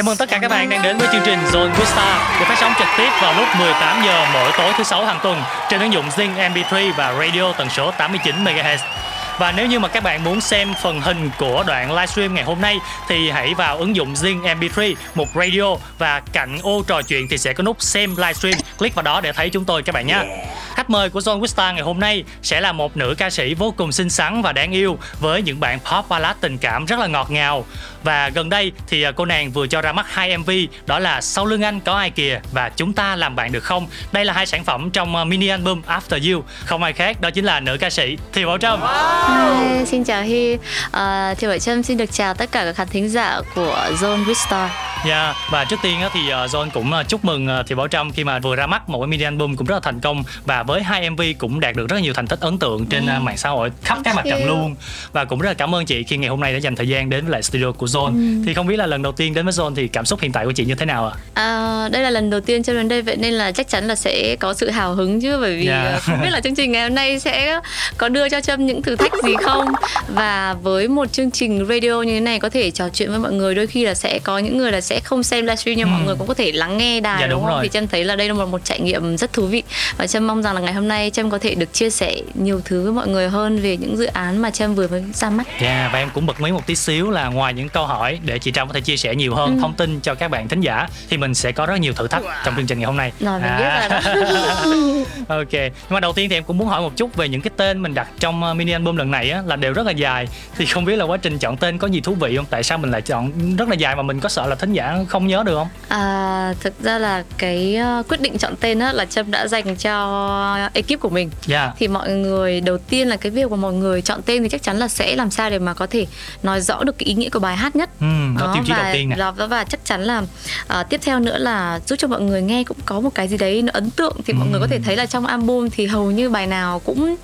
Chào mừng tất cả các bạn đang đến với chương trình Zone with Star được phát sóng trực tiếp vào lúc 18 giờ mỗi tối thứ sáu hàng tuần trên ứng dụng Zing MP3 và radio tần số 89 MHz. Và nếu như mà các bạn muốn xem phần hình của đoạn livestream ngày hôm nay thì hãy vào ứng dụng Zing MP3, mục radio và cạnh ô trò chuyện thì sẽ có nút xem livestream. Click vào đó để thấy chúng tôi các bạn nhé. Khách mời của Zone Star ngày hôm nay sẽ là một nữ ca sĩ vô cùng xinh xắn và đáng yêu với những bản pop ballad tình cảm rất là ngọt ngào. Và gần đây thì à, cô nàng vừa cho ra mắt hai MV đó là Sau lưng anh có ai kìa và Chúng ta làm bạn được không. Đây là hai sản phẩm trong à, mini album After You. Không ai khác đó chính là nữ ca sĩ Thì Bảo Trâm. Hi, xin chào Hy. À, thì Bảo Trâm xin được chào tất cả các khán thính giả của Zone with Star. Yeah. và trước tiên thì uh, John cũng uh, chúc mừng uh, Thì Bảo Trâm khi mà vừa ra mắt một cái mini album cũng rất là thành công và với hai MV cũng đạt được rất là nhiều thành tích ấn tượng trên uh, mạng xã hội khắp các mặt trận luôn và cũng rất là cảm ơn chị khi ngày hôm nay đã dành thời gian đến với lại studio của John. Ừ. Thì không biết là lần đầu tiên đến với John thì cảm xúc hiện tại của chị như thế nào ạ? À? à, đây là lần đầu tiên Trâm đến đây vậy nên là chắc chắn là sẽ có sự hào hứng chứ bởi vì yeah. không biết là chương trình ngày hôm nay sẽ có đưa cho Trâm những thử thách gì không và với một chương trình radio như thế này có thể trò chuyện với mọi người đôi khi là sẽ có những người là sẽ không xem livestream nhưng ừ. mọi người cũng có thể lắng nghe đài dạ, đúng, đúng không? Rồi. Thì Trâm thấy là đây là một một trải nghiệm rất thú vị và Trâm mong rằng là ngày hôm nay Trâm có thể được chia sẻ nhiều thứ với mọi người hơn về những dự án mà Trâm vừa mới ra mắt. Dạ yeah, và em cũng bật mí một tí xíu là ngoài những câu hỏi để chị Trâm có thể chia sẻ nhiều hơn ừ. thông tin cho các bạn thính giả thì mình sẽ có rất nhiều thử thách trong chương trình ngày hôm nay. Rồi mình à. biết rồi đó. ok. Nhưng mà đầu tiên thì em cũng muốn hỏi một chút về những cái tên mình đặt trong uh, mini album lần này á là đều rất là dài thì không biết là quá trình chọn tên có gì thú vị không? Tại sao mình lại chọn rất là dài mà mình có sợ là thính giả không nhớ được không? À, thực ra là cái uh, quyết định chọn tên á là Trâm đã dành cho ekip của mình. Yeah. Thì mọi người đầu tiên là cái việc mà mọi người chọn tên thì chắc chắn là sẽ làm sao để mà có thể nói rõ được cái ý nghĩa của bài hát nhất. Ừ, đó, đó tiêu chí và, đầu tiên nè. Đó, và chắc chắn là uh, tiếp theo nữa là giúp cho mọi người nghe cũng có một cái gì đấy nó ấn tượng thì ừ. mọi người có thể thấy là trong album thì hầu như bài nào cũng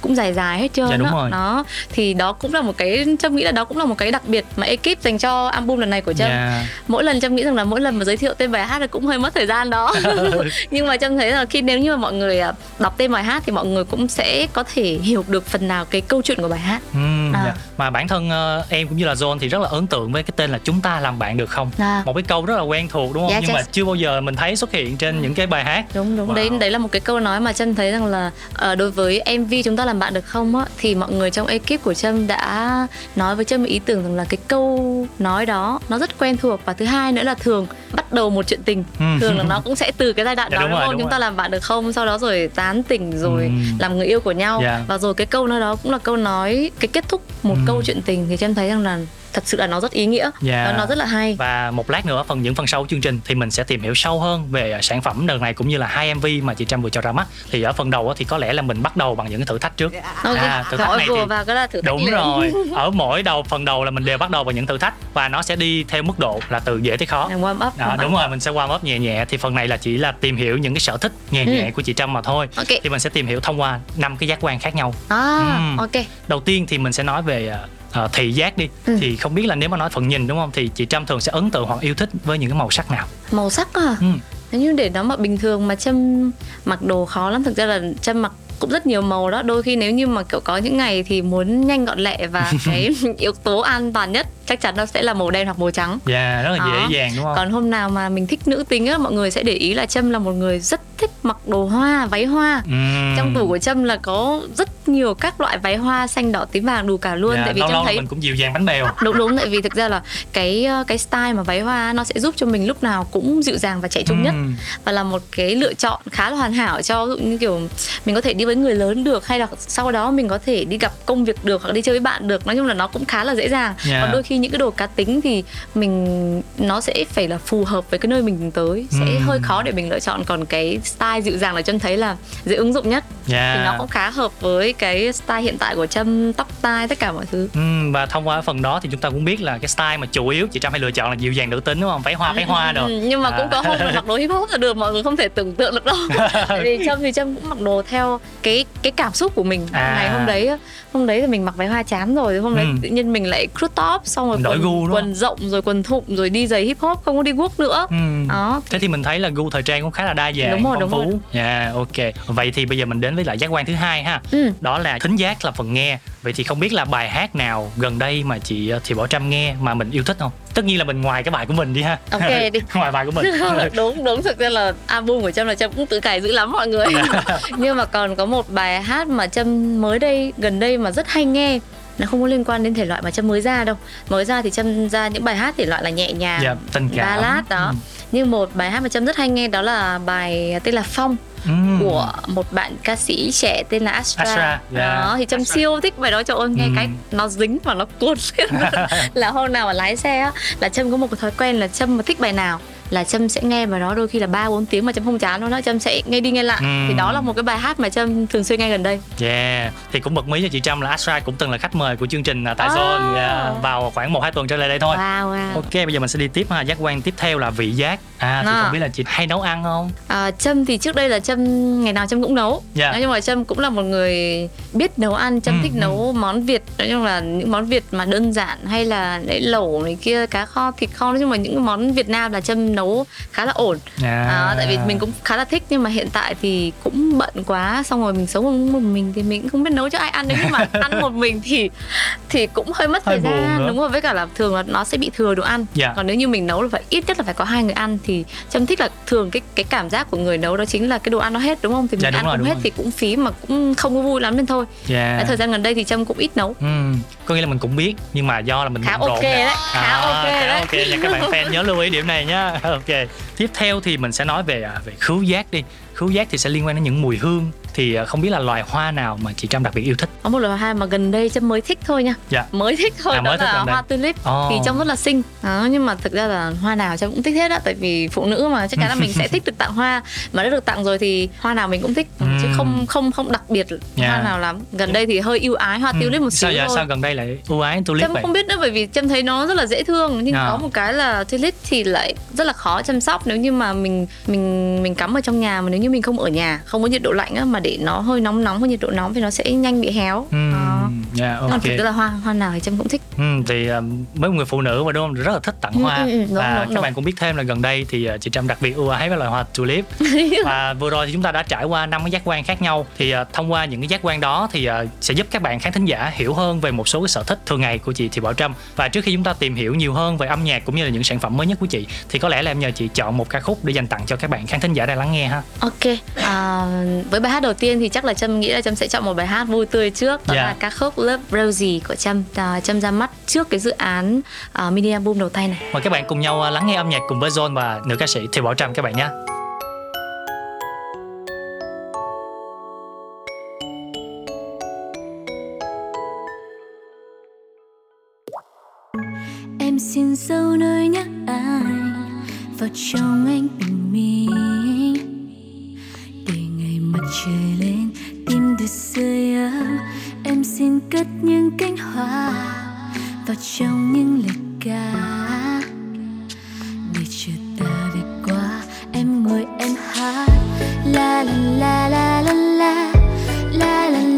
cũng dài dài hết trơn dạ, đúng đó. Rồi. đó thì đó cũng là một cái trâm nghĩ là đó cũng là một cái đặc biệt mà ekip dành cho album lần này của trâm yeah. mỗi lần trâm nghĩ rằng là mỗi lần mà giới thiệu tên bài hát là cũng hơi mất thời gian đó nhưng mà trâm thấy là khi nếu như mà mọi người à, đọc tên bài hát thì mọi người cũng sẽ có thể hiểu được phần nào cái câu chuyện của bài hát ừ, à. yeah. mà bản thân uh, em cũng như là John thì rất là ấn tượng với cái tên là chúng ta làm bạn được không à. một cái câu rất là quen thuộc đúng không yeah, nhưng yes. mà chưa bao giờ mình thấy xuất hiện trên những cái bài hát đúng đúng wow. đấy đấy là một cái câu nói mà trâm thấy rằng là uh, đối với mv chúng ta làm bạn được không á thì mọi người trong ekip của trâm đã nói với trâm ý tưởng rằng là cái câu nói đó nó rất quen thuộc và thứ hai nữa là thường bắt đầu một chuyện tình ừ. thường là nó cũng sẽ từ cái giai đoạn dạ, đó đúng, đúng rồi, không đúng chúng rồi. ta làm bạn được không sau đó rồi tán tỉnh rồi ừ. làm người yêu của nhau yeah. và rồi cái câu nói đó cũng là câu nói cái kết thúc một ừ. câu chuyện tình thì trâm thấy rằng là thật sự là nó rất ý nghĩa yeah. và nó rất là hay và một lát nữa phần những phần sau chương trình thì mình sẽ tìm hiểu sâu hơn về sản phẩm đợt này cũng như là hai mv mà chị trâm vừa cho ra mắt thì ở phần đầu thì có lẽ là mình bắt đầu bằng những cái thử thách trước okay. à, thử thách này thì vào cái là thử thách đúng liền. rồi ở mỗi đầu phần đầu là mình đều bắt đầu bằng những thử thách và nó sẽ đi theo mức độ là từ dễ tới khó warm up đó, đúng rồi mình sẽ warm up nhẹ nhẹ thì phần này là chỉ là tìm hiểu những cái sở thích nhẹ nhẹ ừ. của chị trâm mà thôi okay. thì mình sẽ tìm hiểu thông qua năm cái giác quan khác nhau à, ừ. ok đầu tiên thì mình sẽ nói về uh, thị giác đi. Ừ. thì không biết là nếu mà nói phần nhìn đúng không? Thì chị trâm thường sẽ ấn tượng hoặc yêu thích với những cái màu sắc nào? Màu sắc à ừ. nếu như để nó mà bình thường mà trâm mặc đồ khó lắm thực ra là trâm mặc cũng rất nhiều màu đó. Đôi khi nếu như mà kiểu có những ngày thì muốn nhanh gọn lẹ và cái yếu tố an toàn nhất chắc chắn nó sẽ là màu đen hoặc màu trắng dạ yeah, rất là đó. dễ dàng đúng không còn hôm nào mà mình thích nữ tính á mọi người sẽ để ý là trâm là một người rất thích mặc đồ hoa váy hoa uhm. trong tủ của trâm là có rất nhiều các loại váy hoa xanh đỏ tím vàng đủ cả luôn dạ, tại vì lâu trâm lâu thấy mình cũng dịu dàng bánh bèo đúng đúng tại vì thực ra là cái cái style mà váy hoa nó sẽ giúp cho mình lúc nào cũng dịu dàng và trẻ trung uhm. nhất và là một cái lựa chọn khá là hoàn hảo cho ví dụ như kiểu mình có thể đi với người lớn được hay là sau đó mình có thể đi gặp công việc được hoặc đi chơi với bạn được nói chung là nó cũng khá là dễ dàng yeah. còn đôi khi những cái đồ cá tính thì mình nó sẽ phải là phù hợp với cái nơi mình tới sẽ Ừm. hơi khó để mình lựa chọn còn cái style dịu dàng là trâm thấy là dễ ứng dụng nhất yeah. thì nó cũng khá hợp với cái style hiện tại của trâm tóc tai tất cả mọi thứ Ừm, và thông qua phần đó thì chúng ta cũng biết là cái style mà chủ yếu chị trâm hay lựa chọn là dịu dàng nữ tính đúng không váy hoa váy hoa rồi Ừ, nhưng mà cũng có hôm mặc đồ hip hop là được mọi người không thể tưởng tượng được đâu vì trâm thì trâm cũng mặc đồ theo cái cái cảm xúc của mình À. ngày hôm đấy hôm đấy thì mình mặc váy hoa chán rồi hôm đấy Ừ. tự nhiên mình lại crop top xong rồi Đổi quần, gu đúng không? quần rộng rồi quần thụng rồi đi giày hip hop không có đi guốc nữa. Ừm. đó thế thì mình thấy là gu thời trang cũng khá là đa dạng Đúng rồi, phong đúng phú. dạ ok. Vậy thì bây giờ mình đến với lại giác quan thứ hai ha. Ừ. đó là thính giác là phần nghe. Vậy thì không biết là bài hát nào gần đây mà chị ờ, thì bảo trâm nghe mà mình yêu thích không? Tất nhiên là mình ngoài cái bài của mình đi ha. Ok đi. Ngoài bài của mình. Đúng đúng thực ra là album của trâm là trâm cũng tự cày dữ lắm mọi người. Nhưng mà còn có một bài hát mà trâm mới đây gần đây mà rất hay nghe nó không có liên quan đến thể loại mà trâm mới ra đâu mới ra thì trâm ra những bài hát thể loại là nhẹ nhàng dạ, tình cảm ballad đó ừ. nhưng một bài hát mà trâm rất hay nghe đó là bài tên là phong Ừ. của một bạn ca sĩ trẻ tên là Astra, Astra, yeah. đó thì trâm Astra. siêu thích bài đó trời ơi nghe Ừ. cái nó dính và nó cuốn là hôm nào mà lái xe á là trâm có một cái thói quen là trâm mà thích bài nào là trâm sẽ nghe bài đó đôi khi là ba bốn tiếng mà trâm không chán luôn đó trâm sẽ nghe đi nghe lại Ừ. thì đó là một cái bài hát mà trâm thường xuyên nghe gần đây Yeah, thì cũng bật mí cho chị Trâm là Astra cũng từng là khách mời của chương trình à, tại À. Zone yeah, vào khoảng 1 2 tuần trở lại đây thôi. wow wow Ok, bây giờ mình sẽ đi tiếp ha. Giác quan tiếp theo là vị giác. À thì À. không biết là chị hay nấu ăn không? À, Trâm thì trước đây là Trâm ngày nào Trâm cũng nấu Dạ. Nói chung là Trâm cũng là một người biết nấu ăn Trâm Ừ, thích ừ. nấu món Việt Nói chung là những món Việt mà đơn giản Hay là lẩu này kia, cá kho, thịt kho Nói chung là những món Việt Nam là Trâm nấu khá là ổn À. à, Tại vì mình cũng khá là thích Nhưng mà hiện tại thì cũng bận quá Xong rồi mình sống một mình thì mình cũng không biết nấu cho ai ăn Nếu như mà ăn một mình thì thì cũng hơi mất Hơi thời gian. Đúng rồi, với cả là thường là nó sẽ bị thừa đồ ăn Dạ. Còn nếu như mình nấu là phải ít nhất là phải có hai người ăn Thì Trâm thích là thường cái cái cảm giác của người nấu đó chính là cái đồ ăn nó hết đúng không thì mình Dạ, ăn rồi, không hết rồi. thì cũng phí mà cũng không có vui lắm nên thôi Yeah. Cái thời gian gần đây thì trâm cũng ít nấu Ừ, có nghĩa là mình cũng biết nhưng mà do là mình Khá ok nè. đấy, khá à, ok khá đấy. ok nha các bạn fan nhớ lưu ý điểm này nhá. Ok. Tiếp theo thì mình sẽ nói về à, về khứu giác đi. Khứu giác thì sẽ liên quan đến những mùi hương thì à, không biết là loài hoa nào mà chị Trâm đặc biệt yêu thích. có một loài hoa mà gần đây trâm mới thích thôi nha Dạ. mới thích thôi À, đó là hoa tulip Ồ. thì trông rất là xinh đó, nhưng mà thực ra là hoa nào trâm cũng thích hết á tại vì phụ nữ mà chắc chắn là mình sẽ thích được tặng hoa mà đã được tặng rồi thì hoa nào mình cũng thích Ừ. chứ không không không đặc biệt Dạ. hoa nào lắm gần đây thì hơi yêu ái hoa tulip một xíu sao vậy? thôi Sao gần đây lại ưu ái tulip Trâm vậy? không biết nữa bởi vì Trâm thấy nó rất là dễ thương nhưng À. có một cái là tulip thì lại rất là khó chăm sóc nếu như mà mình mình mình cắm ở trong nhà mà nếu như mình không ở nhà không có nhiệt độ lạnh á mà để nó hơi nóng nóng có nhiệt độ nóng thì nó sẽ nhanh bị héo. Ừ, dạ, Nhưng mà ok. thực ra là hoa hoa nào thì Trâm cũng thích. Ừ, thì uh, mấy người phụ nữ mà đúng không rất là thích tặng Ừ, hoa ừ, ừ, đúng, và đúng, các đúng. bạn cũng biết thêm là gần đây thì uh, chị Trâm đặc biệt ưu ái với loài hoa tulip và vừa rồi thì chúng ta đã trải qua năm cái giác quan khác nhau thì uh, thông qua những cái giác quan đó thì uh, sẽ giúp các bạn khán thính giả hiểu hơn về một số cái sở thích thường ngày của chị Thị Bảo Trâm và trước khi chúng ta tìm hiểu nhiều hơn về âm nhạc cũng như là những sản phẩm mới nhất của chị thì có lẽ là em nhờ chị chọn một ca khúc để dành tặng cho các bạn khán thính giả đang lắng nghe ha Ok, à, với bài hát đầu tiên thì chắc là Trâm nghĩ là Trâm sẽ chọn một bài hát vui tươi trước đó Dạ. là ca khúc Love Rosie của Trâm à, Trâm ra mắt trước cái dự án à, mini album đầu tay này. mời các bạn cùng nhau uh, lắng nghe âm nhạc cùng với John và nữ ca sĩ Thị Bảo Trâm các bạn nhé Em xin sâu nơi nhắc anh vào trong anh bình minh sưởi ấm em xin cất những cánh hoa vào trong những lời ca. Để chờ ta về qua, em ngồi em hát. La la la la la la la la la la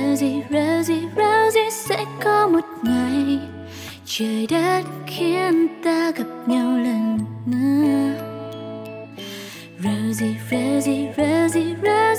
Rosie, gì Rosie, gì sẽ có một ngày. Trời đất khiến ta gặp nhau lần nữa. Rosie, Rosie, Rosie, Rosie nhớ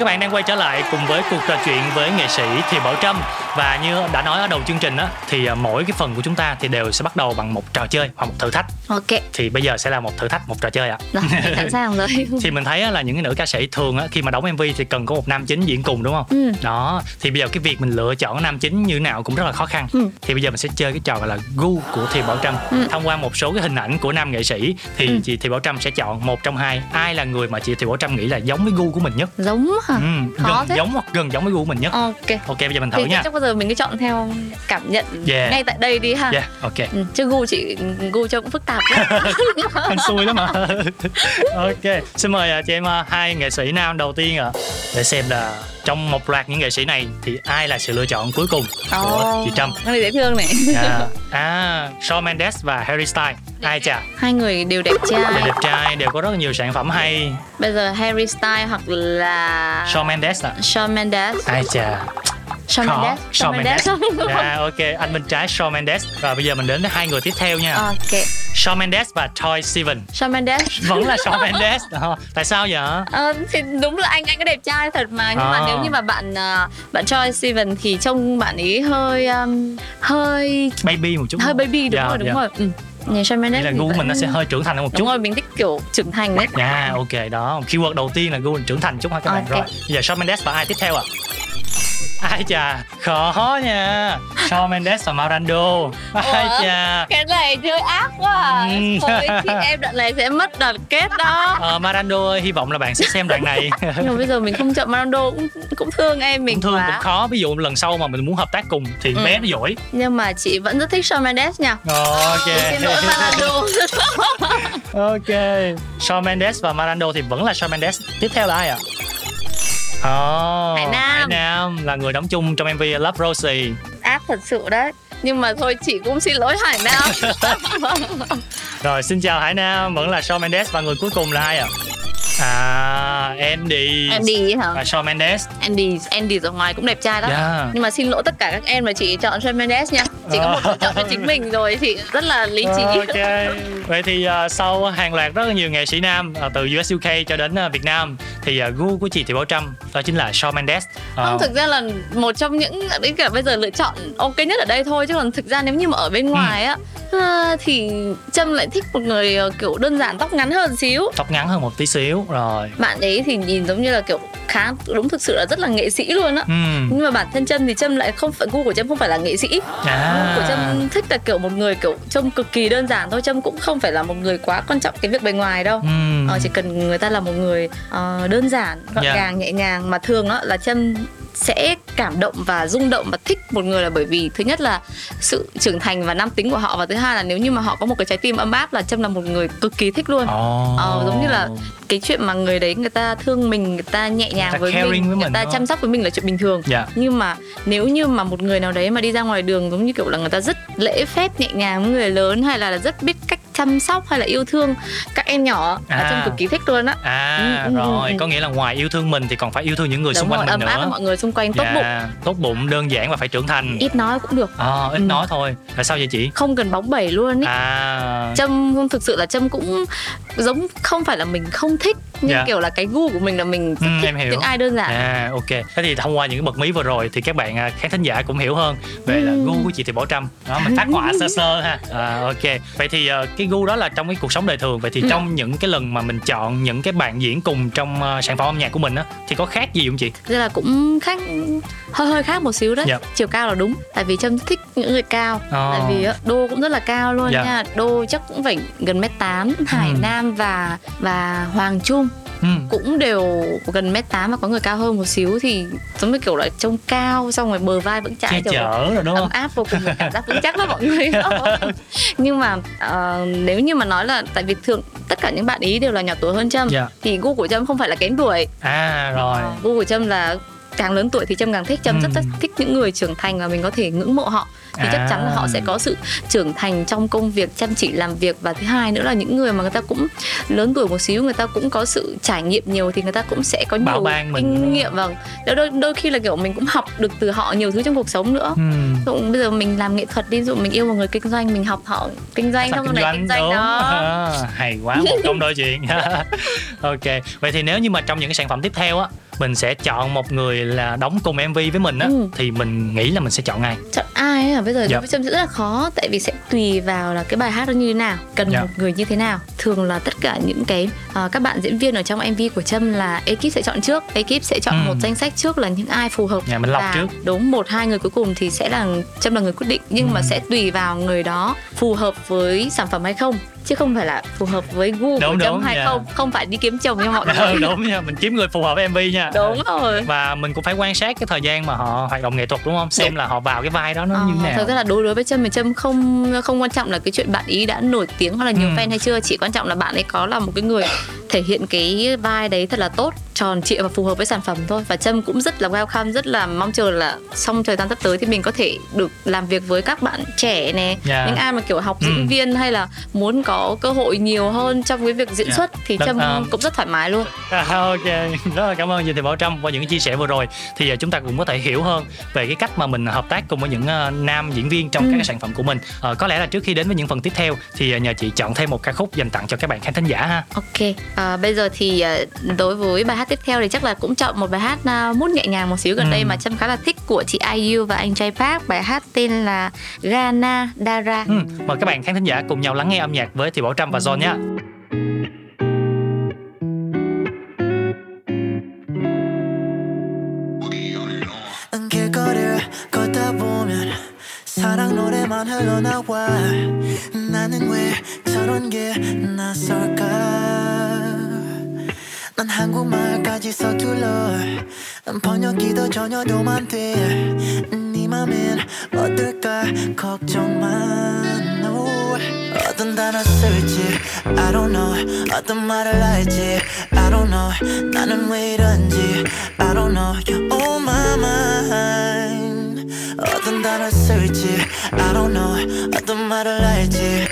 các bạn đang quay trở lại cùng với cuộc trò chuyện với nghệ sĩ Thì Bảo Trâm. Và như đã nói ở đầu chương trình á, thì à, mỗi cái phần của chúng ta thì đều sẽ bắt đầu bằng một trò chơi hoặc một thử thách ok thì bây giờ sẽ là một thử thách một trò chơi ạ. mình sẵn sàng rồi thì mình thấy là những cái nữ ca sĩ thường á, khi mà đóng MV thì cần có một nam chính diễn cùng đúng không? Ừ. Đó thì bây giờ cái việc mình lựa chọn nam chính như nào cũng rất là khó khăn. Ừ. Thì bây giờ mình sẽ chơi cái trò gọi là gu của Thì Bảo Trâm. Ừ. Thông qua một số cái hình ảnh của nam nghệ sĩ thì Ừ. chị Thì Bảo Trâm sẽ chọn một trong hai ai là người mà chị Thì Bảo Trâm nghĩ là giống với gu của mình nhất. giống hả Ừ, Khó gần thế. giống hoặc gần giống với gu của mình nhất. ok Ok bây giờ mình thử thì nha. chắc bao giờ mình cứ chọn theo cảm nhận Yeah. ngay tại đây đi ha Yeah, ok. ừ, chứ gu chị gu trông cũng phức tạp Anh xui lắm mà. ok, xin mời à, chị em à, hai nghệ sĩ nam đầu tiên ạ. Để xem là trong một loạt những nghệ sĩ này thì ai là sự lựa chọn cuối cùng của chị Trâm. Nó dễ thương này À, à Shawn Mendes và Harry Styles. Ai chà, hai người đều đẹp đều trai đẹp trai, đều có rất là nhiều sản phẩm hay. bây giờ Harry Styles hoặc là Shawn Mendes à. Shawn Mendes Ai chà, Shawn khó. Mendes Shawn Mendes. Dạ, ok, anh bên trái Shawn Mendes. Và bây giờ mình đến với hai người tiếp theo nha. ok Shawn Mendes và Troy Sivan. Shawn Mendes Vẫn là Shawn Mendes. Ờ, Tại sao vậy? Ờ, thì đúng là anh anh có đẹp trai thật mà nhưng mà À. nếu như mà bạn à, bạn Troy Sivan thì trông bạn ấy hơi um, hơi Baby một chút. hơi baby đúng Dạ, rồi đúng dạ. rồi ừ. Nhà Shawn Mendes là gu vẫn- mình nó sẽ hơi trưởng thành hơn một đúng chút. rồi mình thích kiểu trưởng thành đấy Dạ, ok đó. Keyword đầu tiên là gu mình trưởng thành chút ha các bạn. Ok. Rồi, bây giờ Shawn Mendes và ai tiếp theo ạ? Ai chà, khó nha. Shawn Mendes và Marando. Ai Ủa? chà. cái này chơi ác quá à. Ừ. thôi thì em đoạn này sẽ mất đoàn kết đó Ờ, Marando ơi, hy vọng là bạn sẽ xem đoạn này. nhưng mà bây giờ mình không chọn Ronaldo cũng cũng thương em mình cũng thương quá cũng khó. Ví dụ lần sau mà mình muốn hợp tác cùng thì Ừ. bé nó giỏi. nhưng mà chị vẫn rất thích Shawn Mendes nha Ok. xin lỗi Ronaldo ok. Shawn Mendes và Marando thì vẫn là Shawn Mendes. Tiếp theo là ai ạ? Oh, Hải Nam. Hải Nam là người đóng chung trong MV Love Rosie. ác thật sự đấy nhưng mà thôi chị cũng xin lỗi Hải Nam Rồi xin chào Hải Nam, vẫn là Shawn Mendes và người cuối cùng là ai ạ? À, Andy. Andy hả Và Shawn Mendes. Andy Andy ở ngoài cũng đẹp trai lắm Yeah. nhưng mà xin lỗi tất cả các em mà chị chọn Shawn Mendes nha chị có một lựa chọn cho chính mình rồi chị rất là lý trí Ok. Vậy thì à, sau hàng loạt rất là nhiều nghệ sĩ nam à, từ US UK cho đến à, Việt Nam thì à, gu của chị thì Bảo Trâm đó chính là Shawn Mendes. À, không thực ra là một trong những đến cả bây giờ lựa chọn ok nhất ở đây thôi chứ còn thực ra nếu như mà ở bên ngoài á à, thì trâm lại thích một người ờ, kiểu đơn giản tóc ngắn hơn xíu tóc ngắn hơn một tí xíu rồi. bạn ấy thì nhìn giống như là kiểu khá đúng thực sự là rất là nghệ sĩ luôn á Ừm. nhưng mà bản thân trâm thì trâm lại không phải gu của trâm không phải là nghệ sĩ À. của trâm thích là kiểu một người kiểu trông cực kỳ đơn giản thôi trâm cũng không phải là một người quá quan trọng cái việc bề ngoài đâu Ừm. ờ, chỉ cần người ta là một người ờ, đơn giản gọn Dạ. gàng nhẹ nhàng mà thường đó là trâm sẽ cảm động và rung động và thích một người là bởi vì thứ nhất là sự trưởng thành và nam tính của họ và thứ hai là nếu như mà họ có một cái trái tim ấm áp là trâm là một người cực kỳ thích luôn Ồ. Ờ, giống như là cái chuyện mà người đấy người ta thương mình người ta nhẹ nhàng ta với mình với người mình, ta chăm sóc với mình là chuyện bình thường Dạ. nhưng mà nếu như mà một người nào đấy mà đi ra ngoài đường giống như kiểu là người ta rất lễ phép nhẹ nhàng với người lớn hay là rất biết cách chăm sóc hay là yêu thương các em nhỏ À. là trâm cực kỳ thích luôn á À Ừ, ừ, rồi, ừ. có nghĩa là ngoài yêu thương mình thì còn phải yêu thương những người Đúng xung quanh rồi, mình ấm áp nữa. mọi người xung quanh tốt bụng Dạ, tốt bụng đơn giản và phải trưởng thành. ít nói cũng được À, ít Ừ. nói thôi. Là sao vậy chị? không cần bóng bẩy luôn ý À. trâm thực sự là trâm cũng giống không phải là mình không thích nhưng Dạ. kiểu là cái gu của mình là mình Ừ, thích em hiểu. những ai đơn giản À ok. Thế thì thông qua những cái bật mí vừa rồi thì các bạn à, khán thính giả cũng hiểu hơn về là Ừ. gu của chị thì Bảo Trâm. Đó mình phát họa sơ sơ ha. À, ok. Vậy thì à, cái gu đó là trong cái cuộc sống đời thường. Vậy thì Ừ. trong những cái lần mà mình chọn những cái bạn diễn cùng trong à, sản phẩm âm nhạc của mình á thì có khác gì không chị? Thế là cũng khác hơi hơi khác một xíu đấy Dạ. chiều cao là đúng tại vì trâm thích những người cao Ờ. tại vì đô cũng rất là cao luôn Dạ. nha đô chắc cũng phải gần mét tám hải Ừ. nam và và hoàng trung Ừ. cũng đều gần mét tám và có người cao hơn một xíu thì giống như kiểu là trông cao xong rồi bờ vai vững Che chãi kiểu chở rồi đúng ấm không? áp vô cùng cảm giác vững chắc lắm mọi người nhưng mà ờ, nếu như mà nói là tại vì thường tất cả những bạn ý đều là nhỏ tuổi hơn trâm Dạ. thì gu của trâm không phải là kém tuổi À rồi. gu của trâm là càng lớn tuổi thì trâm càng thích trâm rất, rất Ừ. thích những người trưởng thành và mình có thể ngưỡng mộ họ thì chắc chắn là À. họ sẽ có sự trưởng thành trong công việc chăm chỉ làm việc và thứ hai nữa là những người mà người ta cũng lớn tuổi một xíu người ta cũng có sự trải nghiệm nhiều thì người ta cũng sẽ có Bảo nhiều mình. kinh nghiệm và đôi, đôi đôi khi là kiểu mình cũng học được từ họ nhiều thứ trong cuộc sống nữa Ừ. Dụ bây giờ mình làm nghệ thuật đi dụ mình yêu một người kinh doanh mình học họ kinh doanh xong này kinh doanh đúng. đó À, hay quá một công đôi chuyện ok vậy thì nếu như mà trong những cái sản phẩm tiếp theo á mình sẽ chọn một người là đóng cùng mv với mình á Ừ. thì mình nghĩ là mình sẽ chọn ai chọn ai à bây giờ Dạ. với trâm sẽ rất là khó tại vì sẽ tùy vào là cái bài hát nó như thế nào cần Dạ. một người như thế nào thường là tất cả những cái ờ, các bạn diễn viên ở trong mv của trâm là ekip sẽ chọn trước ekip sẽ chọn Ừ. một danh sách trước là những ai phù hợp Dạ, mình lọc và trước. đúng một hai người cuối cùng thì sẽ là trâm là người quyết định nhưng mà Ừ. sẽ tùy vào người đó phù hợp với sản phẩm hay không chứ không phải là phù hợp với gu Đúng, của trâm đúng, hay dạ. không không phải đi kiếm chồng nha mọi người đúng nha mình kiếm người phù hợp với mv nha đúng rồi. và mình cũng phải quan sát cái thời gian mà họ hoạt động nghệ thuật đúng không? Xem Đúng. là họ vào cái vai đó nó Ờ, như thế nào. Thật ra là đối đối với Trâm thì Trâm không không quan trọng là cái chuyện bạn ý đã nổi tiếng hoặc là nhiều Ừ. fan hay chưa. Chỉ quan trọng là bạn ấy có là một cái người thể hiện cái vai đấy thật là tốt tròn trịa và phù hợp với sản phẩm thôi và Trâm cũng rất là welcome rất là mong chờ là trong thời gian sắp tới thì mình có thể được làm việc với các bạn trẻ nè Dạ. những ai mà kiểu học Ừ. diễn viên hay là muốn có cơ hội nhiều hơn trong cái việc diễn Dạ. xuất thì Trâm ờ, cũng rất thoải mái luôn À, ok rất là cảm ơn Dinh Thị Bảo Trâm qua những chia sẻ vừa rồi thì à, chúng ta cũng có thể hiểu hơn về cái cách mà mình hợp tác cùng với những à, nam diễn viên trong Ừ. các sản phẩm của mình Ờ, có lẽ là trước khi đến với những phần tiếp theo thì à, nhờ chị chọn thêm một ca khúc dành tặng cho các bạn khán thính giả ha Ok, à, bây giờ thì à, đối với bài hát tiếp theo thì chắc là cũng chọn một bài hát à, mút nhẹ nhàng một xíu gần Ừ. đây mà Trâm khá là thích của chị IU và anh Jay Park. Bài hát tên là Ghana Dara. ừ. mời các bạn khán thính giả cùng nhau lắng nghe âm nhạc với Thị Bảo Trâm và John nhé 길거리를 걷다 보면 사랑 노래만 흘러나와 나는 왜 저런 게 낯설까 난 한국말까지 서툴러 번역기도 전혀도 안돼네 맘엔 어떨까 걱정만 no. 어떤 단어 쓸지 I don't know 어떤 말을 할지 I don't know 나는 왜 이런지 I don't know You're on my mind 어떤 단어 쓸지 I don't know 어떤 말을 할지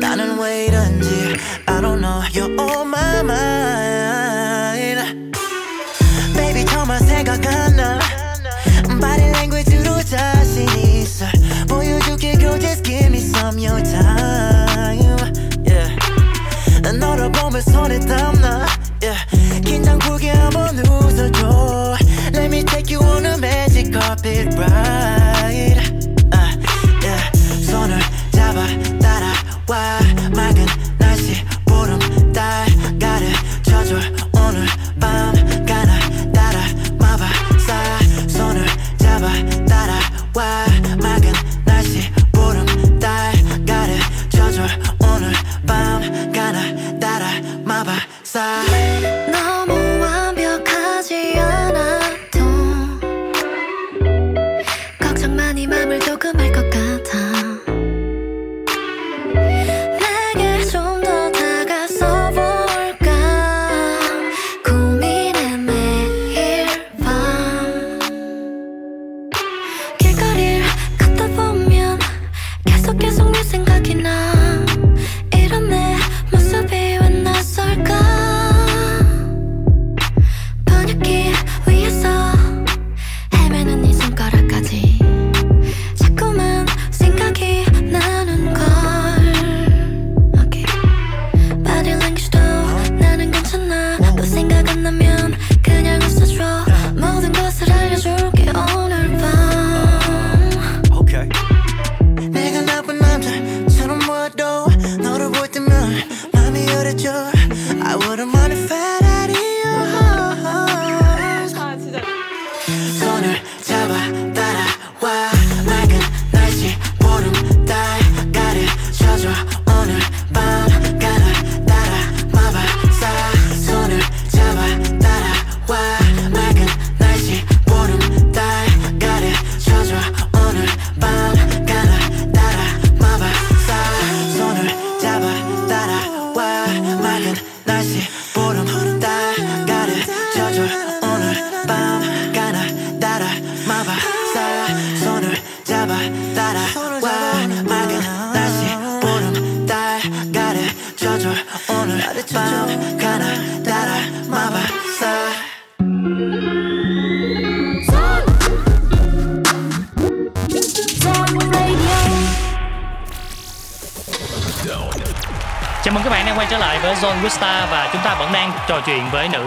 나는 왜 이런지 I don't know You're on my mind Baby 정말 생각 안나 Body language로 자신 있어 보여줄게 girl just give me some your time yeah. 너를 보면 손에 땀나 yeah. 긴장 풀게 한번 웃어줘 Let me take you on a magic carpet ride why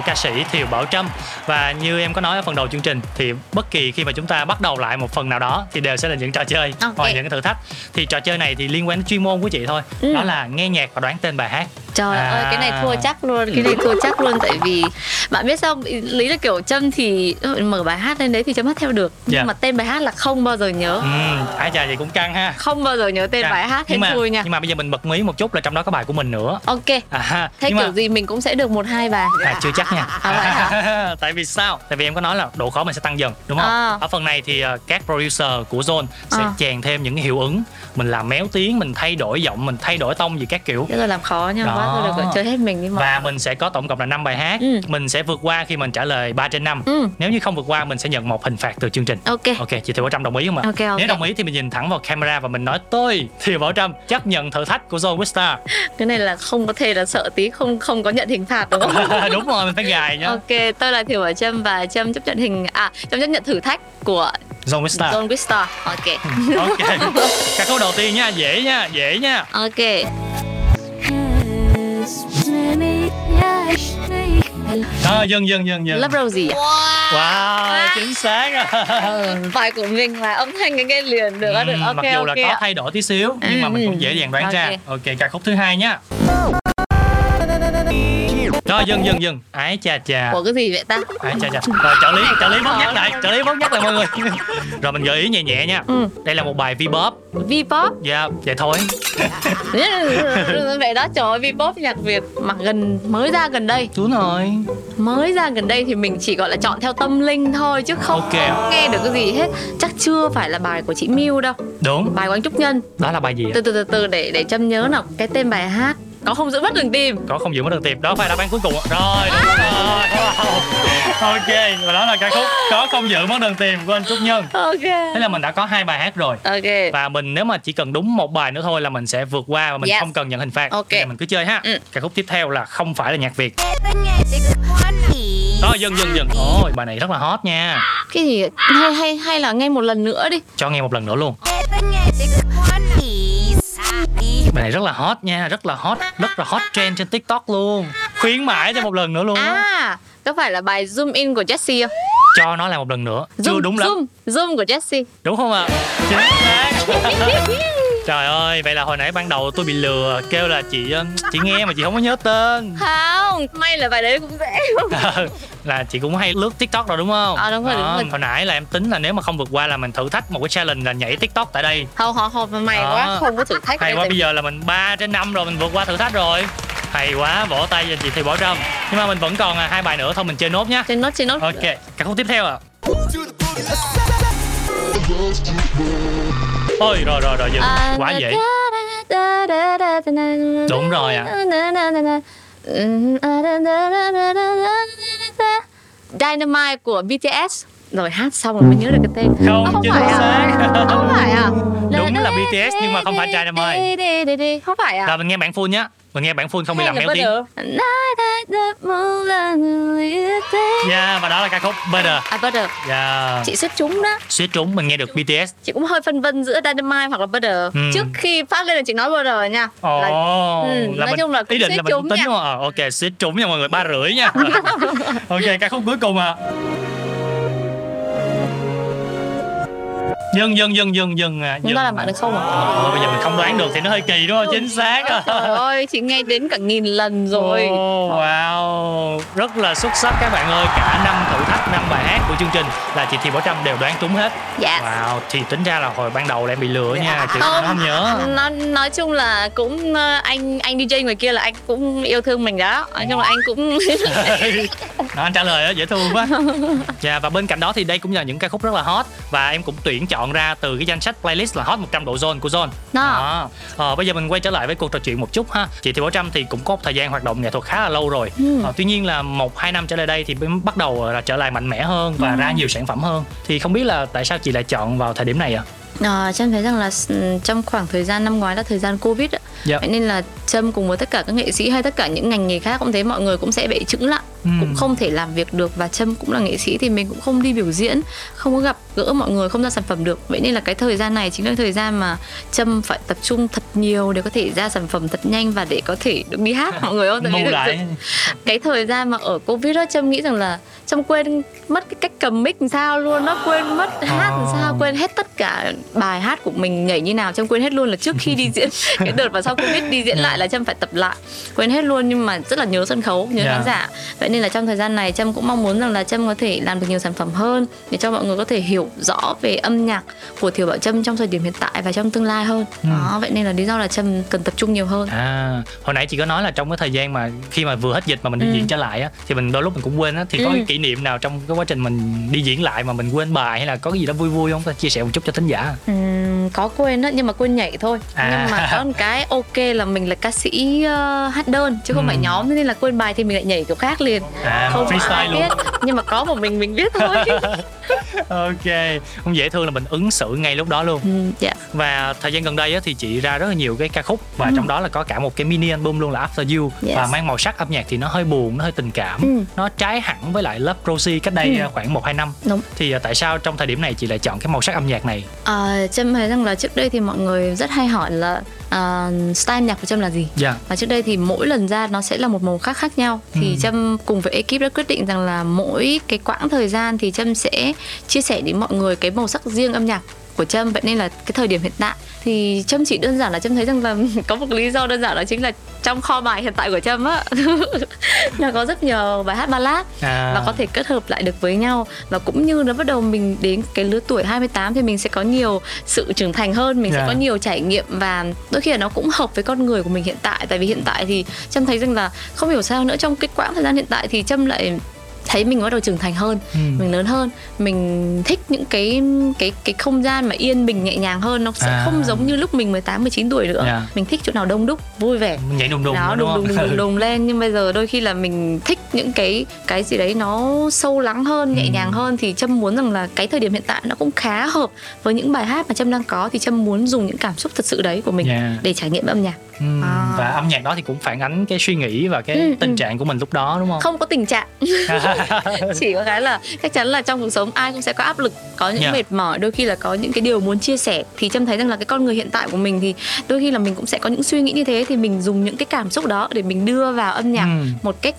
ca sĩ Thiều Bảo Trâm. Và như em có nói ở phần đầu chương trình thì bất kỳ khi mà chúng ta bắt đầu lại một phần nào đó thì đều sẽ là những trò chơi. Ok. hoặc những cái thử thách. Thì trò chơi này thì liên quan đến chuyên môn của chị thôi. Ừ. đó là nghe nhạc và đoán tên bài hát Trời À. ơi cái này thua chắc luôn Cái này thua chắc luôn Tại vì bạn biết sao Lý là kiểu Trâm thì mở bài hát lên đấy thì Trâm hát theo được Nhưng Dạ. mà tên bài hát là không bao giờ nhớ ừ, ai chà vậy cũng căng ha Không bao giờ nhớ tên Căng. bài hát mà xui nha nhưng mà bây giờ mình bật mí một chút là trong đó có bài của mình nữa Ok à. Thế kiểu mà gì mình cũng sẽ được một hai bài À, chưa chắc nha À, hả? tại vì sao tại vì em có nói là độ khó mình sẽ tăng dần đúng không À. ở phần này thì ờ, các producer của zone sẽ À. chèn thêm những hiệu ứng mình làm méo tiếng mình thay đổi giọng mình thay đổi tông gì các kiểu. Thế rồi làm khó nha quá rồi được chơi hết mình đi mà và mình sẽ có tổng cộng là 5 bài hát. Ừ. mình sẽ vượt qua khi mình trả lời 3 trên 5 Ừ. nếu như không vượt qua mình sẽ nhận một hình phạt từ chương trình. Ok. Ok, chị Thiều Bảo Trâm đồng ý không ạ? Ok, ok. Nếu đồng ý thì mình nhìn thẳng vào camera và mình nói tôi Thiều Bảo Trâm chấp nhận thử thách của Zone Wista Cái này là không có thể là sợ tí Không không có nhận hình phạt đúng không? Đúng rồi, mình phải gài nhá. Ok, tôi là Thiều Bảo Trâm và Trâm chấp nhận hình à Trâm chấp nhận thử thách của Wista Zone with Star. Ok. Ok Ca khúc đầu tiên nha, dễ nha, dễ nha ok. Rồi, dừng dừng dừng dừng Love Rosie à? Wow, chính xác Ừ, bài của mình là âm thanh cái nghe liền được, Ừm, được. Ok, Mặc dù ok. là có ạ. thay đổi tí xíu Nhưng mà mình Ừ, cũng dễ dàng đoán ok. ra Ok, ca khúc thứ hai nhá Rồi, dừng dừng dừng Ái chà chà Của cái gì vậy ta? Ái chà chà Rồi, trợ lý, trợ lý bớt nhắc lại Trợ lý bớt nhắc lại mọi người Rồi mình gợi ý nhẹ nhẹ nha Ừ. Đây là một bài V-pop V-pop. Dạ, vậy thôi vậy đó trời ơi, V-pop nhạc Việt mà gần mới ra gần đây. Đúng rồi Mới ra gần đây thì mình chỉ gọi là chọn theo tâm linh thôi chứ không Ok. nghe được cái gì hết. Chắc chưa phải là bài của chị Miu đâu. Đúng, Bài của anh Trúc Nhân. đó là bài gì ạ? Từ từ từ từ để để Trâm nhớ nào. Cái tên bài hát có không giữ mất đường tìm. Có không giữ mất được tìm Đó phải đáp án cuối cùng Rồi, đúng rồi. Ok, và đó là ca khúc Có không giữ mất đường tìm của anh Trúc Nhân Ok. Thế là mình đã có hai bài hát rồi Ok. và mình nếu mà chỉ cần đúng một bài nữa thôi là mình sẽ vượt qua và mình Yes. không cần nhận hình phạt Ok. Bây giờ mình cứ chơi ha Ừ. ca khúc tiếp theo là không phải là nhạc việt đó dừng dừng dừng ôi bài này rất là hot nha Cái gì hay hay hay là nghe một lần nữa đi. cho nghe một lần nữa luôn bài này rất là hot nha rất là hot rất là hot trend trên tiktok luôn. Khuyến mãi cho một lần nữa luôn á. À, có phải là bài Zoom In của Jessie không? cho nó là một lần nữa. Chưa Zoom, đúng lắm. Zoom, Zoom của Jessie. đúng không ạ? Chính xác trời ơi vậy là hồi nãy ban đầu tôi bị lừa kêu là chị ờ, chị nghe mà chị không có nhớ tên Không, may là bài đấy cũng dễ. là chị cũng hay lướt tiktok rồi đúng không À, đúng rồi, đúng Đó, rồi. hồi nãy là em tính là nếu mà không vượt qua là mình thử thách một cái challenge là nhảy tiktok tại đây Không, không, không, may Đó. quá, không có thử thách. hay quá tại- bây giờ là mình 3 trên 5 rồi mình vượt qua thử thách rồi hay quá vỗ tay cho chị Thi Bảo Trâm nhưng mà mình vẫn còn à, hai bài nữa thôi mình chơi nốt nhá trên nốt trên nốt ok ca khúc tiếp theo ạ ôi rồi rồi rồi dừng À, quá dễ Đúng rồi ạ. Dynamite của BTS rồi hát xong rồi mới nhớ được cái tên Không, Ờ, chính phải à xác. không phải à là BTS nhưng mà không phải Dynamite. không phải à? Rồi mình nghe bản full nhá. Mình nghe bản full không bị làm là méo tiếng. Yeah và đó là ca khúc Better À Butter yeah Chị suýt trúng đó. Suýt trúng mình nghe được BTS Chị cũng hơi phân vân giữa Dynamite hoặc là Butter Ừ. Trước khi phát lên là chị nói Butter nha. Ồ, Là- ừ, là nói mình, chung là ý định là mình tính nha. đúng không? Ờ, ok, suýt trúng nha mọi người, ba rưỡi nha. ok, ca khúc cuối cùng à. Dừng, dừng, dừng, dừng, dừng à. Chúng dừng ta làm bạn được không ạ? Ờ, bây giờ mình không đoán được thì nó hơi kỳ đúng không? Chính xác. Trời ơi, chị nghe đến cả nghìn lần rồi Oh, wow, rất là xuất sắc các bạn ơi Cả năm thử thách, năm bài hát của chương trình Là chị Thi Bảo Trâm đều đoán trúng hết Dạ Wow, thì tính ra là hồi ban đầu là em bị lừa nha Chị Không. không nhớ nó nói chung là cũng ờ, anh anh DJ ngoài kia là anh cũng yêu thương mình đó nói chung là anh cũng Đó, anh trả lời đó, dễ thương quá Dạ và bên cạnh đó thì đây cũng là những ca khúc rất là hot Và em cũng tuyển chọn ra từ cái danh sách playlist là hot 100 độ zone của Zone Đó. Đó. Ờ, bây giờ mình quay trở lại với cuộc trò chuyện một chút ha Chị Thị Bảo Trâm thì cũng có một thời gian hoạt động nghệ thuật khá là lâu rồi Ừ. ờ, Tuy nhiên là một hai năm trở lại đây thì mới bắt đầu là trở lại mạnh mẽ hơn Ừ. Và ra nhiều sản phẩm hơn Thì không biết là tại sao chị lại chọn vào thời điểm này ạ? Ờ, Trâm thấy rằng là s- trong khoảng thời gian năm ngoái là thời gian Covid ạ. Dạ. Vậy nên là Trâm cùng với tất cả các nghệ sĩ hay tất cả những ngành nghề khác cũng thế mọi người cũng sẽ bị chững lại Ừ. cũng không thể làm việc được và Trâm cũng là nghệ sĩ thì mình cũng không đi biểu diễn không có gặp gỡ mọi người không ra sản phẩm được. Vậy nên là cái thời gian này chính là thời gian mà Trâm phải tập trung thật nhiều để có thể ra sản phẩm thật nhanh và để có thể được đi hát mọi người ơi. Tại vì thực sự cái thời gian mà ở covid đó trâm nghĩ rằng là trâm quên mất cái cách cầm mic làm sao luôn nó quên mất hát làm sao quên hết tất cả bài hát của mình nhảy như nào. Trâm quên hết luôn là trước khi đi diễn cái đợt mà sau covid đi diễn lại là trâm phải tập lại quên hết luôn. Nhưng mà rất là nhớ sân khấu nhớ Dạ. khán giả. Vậy nên là trong thời gian này trâm cũng mong muốn rằng là trâm có thể làm được nhiều sản phẩm hơn để cho mọi người có thể hiểu rõ về âm nhạc của thiều bảo trâm trong thời điểm hiện tại và trong tương lai hơn Ừ. đó vậy nên là lý do là trâm cần tập trung nhiều hơn À, hồi nãy chị có nói là trong cái thời gian mà khi mà vừa hết dịch mà mình đi Ừ. diễn trở lại á thì mình đôi lúc mình cũng quên á thì có Ừ. cái kỷ niệm nào trong cái quá trình mình đi diễn lại mà mình quên bài hay là có cái gì đó vui vui không? Ta chia sẻ một chút cho thính giả. Ừm, có quên đó nhưng mà quên nhảy thôi À. nhưng mà có một cái ok là mình là ca sĩ ờ, hát đơn chứ không phải Ừm. nhóm nên là quên bài thì mình lại nhảy kiểu khác liền À, không ai freestyle luôn. biết nhưng mà có một mình mình biết thôi ok, không dễ thương là mình ứng xử ngay lúc đó luôn. Ừm, dạ Và thời gian gần đây á, thì chị ra rất là nhiều cái ca khúc và Ừ. trong đó là có cả một cái mini album luôn là After You Yes. và mang màu sắc âm nhạc thì nó hơi buồn, nó hơi tình cảm. Ừ. Nó trái hẳn với lại Love Rosie cách đây Ừ. à, khoảng 1 2 năm. đúng Thì à, tại sao trong thời điểm này chị lại chọn cái màu sắc âm nhạc này? à, trâm thấy rằng là trước đây thì mọi người rất hay hỏi là à, style nhạc của trâm là gì Dạ. và trước đây thì mỗi lần ra nó sẽ là một màu khác khác nhau thì Ừ. trâm cùng với ekip đã quyết định rằng là mỗi cái quãng thời gian thì trâm sẽ chia sẻ đến mọi người cái màu sắc riêng âm nhạc của trâm vậy nên là cái thời điểm hiện tại thì trâm chỉ đơn giản là trâm thấy rằng là có một lý do đơn giản đó chính là trong kho bài hiện tại của trâm á nó có rất nhiều bài hát ballad À. và có thể kết hợp lại được với nhau và cũng như nó bắt đầu mình đến cái lứa tuổi 28 thì mình sẽ có nhiều sự trưởng thành hơn mình Dạ. sẽ có nhiều trải nghiệm và đôi khi là nó cũng hợp với con người của mình hiện tại tại vì hiện tại thì trâm thấy rằng là không hiểu sao nữa trong cái quãng thời gian hiện tại thì trâm lại thấy mình bắt đầu trưởng thành hơn Ừ. mình lớn hơn mình thích những cái cái cái không gian mà yên bình nhẹ nhàng hơn nó sẽ À. không giống như lúc mình 18 19 tuổi nữa Dạ. mình thích chỗ nào đông đúc vui vẻ nhảy đùng đùng đó đùng đúng đùng đùng đùng đùng lên nhưng bây giờ đôi khi là mình thích những cái cái gì đấy nó sâu lắng hơn nhẹ Ừ. nhàng hơn thì trâm muốn rằng là cái thời điểm hiện tại nó cũng khá hợp với những bài hát mà trâm đang có thì trâm muốn dùng những cảm xúc thật sự đấy của mình Dạ. để trải nghiệm âm nhạc Ừ, À. và âm nhạc đó thì cũng phản ánh cái suy nghĩ và cái Ừ, tình ừ. trạng của mình lúc đó đúng không? không có tình trạng chỉ có cái là chắc chắn là trong cuộc sống ai cũng sẽ có áp lực có những Dạ. mệt mỏi đôi khi là có những cái điều muốn chia sẻ thì trâm thấy rằng là cái con người hiện tại của mình thì đôi khi là mình cũng sẽ có những suy nghĩ như thế thì mình dùng những cái cảm xúc đó để mình đưa vào âm nhạc Ừ. một cách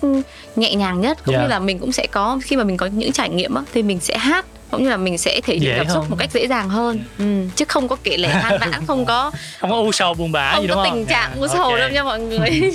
nhẹ nhàng nhất cũng Dạ. như là mình cũng sẽ có khi mà mình có những trải nghiệm á, thì mình sẽ hát cũng như là mình sẽ thể hiện cảm xúc hơn. một cách dễ dàng hơn ừ. chứ không có kể lể than vãn không có không có u sầu buồn bã không gì đúng có không tình trạng À, u sầu ok. đâu nha mọi người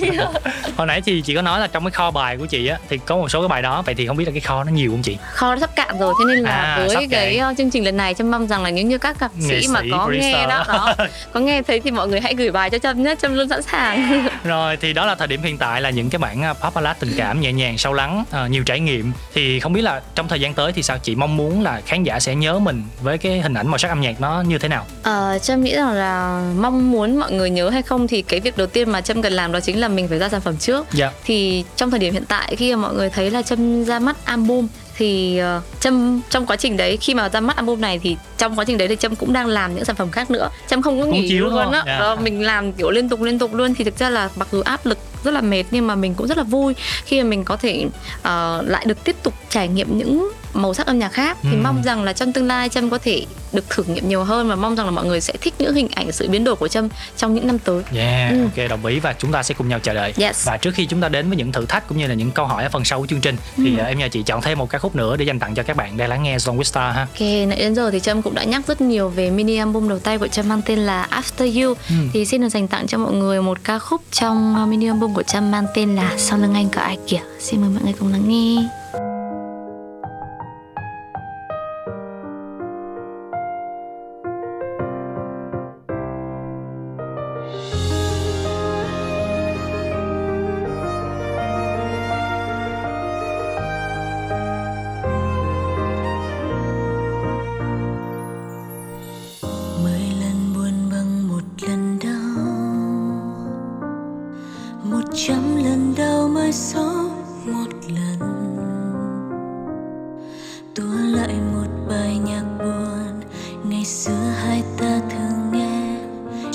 hồi nãy thì chị có nói là trong cái kho bài của chị á thì có một số cái bài đó vậy thì không biết là cái kho nó nhiều không chị kho nó sắp cạn rồi thế nên là À, với cái uh, chương trình lần này trâm mong rằng là nếu như các ca Nghệ sĩ mà sĩ, có producer. nghe đó, đó có nghe thấy thì mọi người hãy gửi bài cho trâm nhé trâm luôn sẵn sàng rồi thì đó là thời điểm hiện tại là những cái bản à, pop ballad tình cảm nhẹ nhàng sâu lắng à, nhiều trải nghiệm thì không biết là trong thời gian tới thì sao chị mong muốn là khán giả sẽ nhớ mình với cái hình ảnh màu sắc âm nhạc nó như thế nào Ờ, Trâm nghĩ rằng là mong muốn mọi người nhớ hay không thì cái việc đầu tiên mà Trâm cần làm đó chính là mình phải ra sản phẩm trước. dạ Thì trong thời điểm hiện tại khi mà mọi người thấy là Trâm ra mắt album thì uh, Trâm trong quá trình đấy khi mà ra mắt album này thì trong quá trình đấy thì Trâm cũng đang làm những sản phẩm khác nữa. Trâm không có Cũng nghỉ chiếu luôn á. Dạ. Đó, mình làm kiểu liên tục liên tục luôn thì thực ra là mặc dù áp lực rất là mệt nhưng mà mình cũng rất là vui khi mà mình có thể ờ, lại được tiếp tục trải nghiệm những màu sắc âm nhạc khác thì Ừm. mong rằng là trong tương lai Trâm có thể được thử nghiệm nhiều hơn và mong rằng là mọi người sẽ thích những hình ảnh sự biến đổi của Trâm trong những năm tới. Yeah, Ừ. ok đồng ý và chúng ta sẽ cùng nhau chờ đợi. Yes. Và trước khi chúng ta đến với những thử thách cũng như là những câu hỏi ở phần sau của chương trình thì Ừ. à, em nhờ chị chọn thêm một ca khúc nữa để dành tặng cho các bạn đang lắng nghe with Star ha. Ok, nãy đến giờ thì Trâm cũng đã nhắc rất nhiều về mini album đầu tay của Trâm mang tên là After You Ừ. Thì xin được dành tặng cho mọi người một ca khúc trong uh, mini album của Trâm mang tên là Sau lưng anh có ai kìa Xin mời mọi người cùng lắng nghe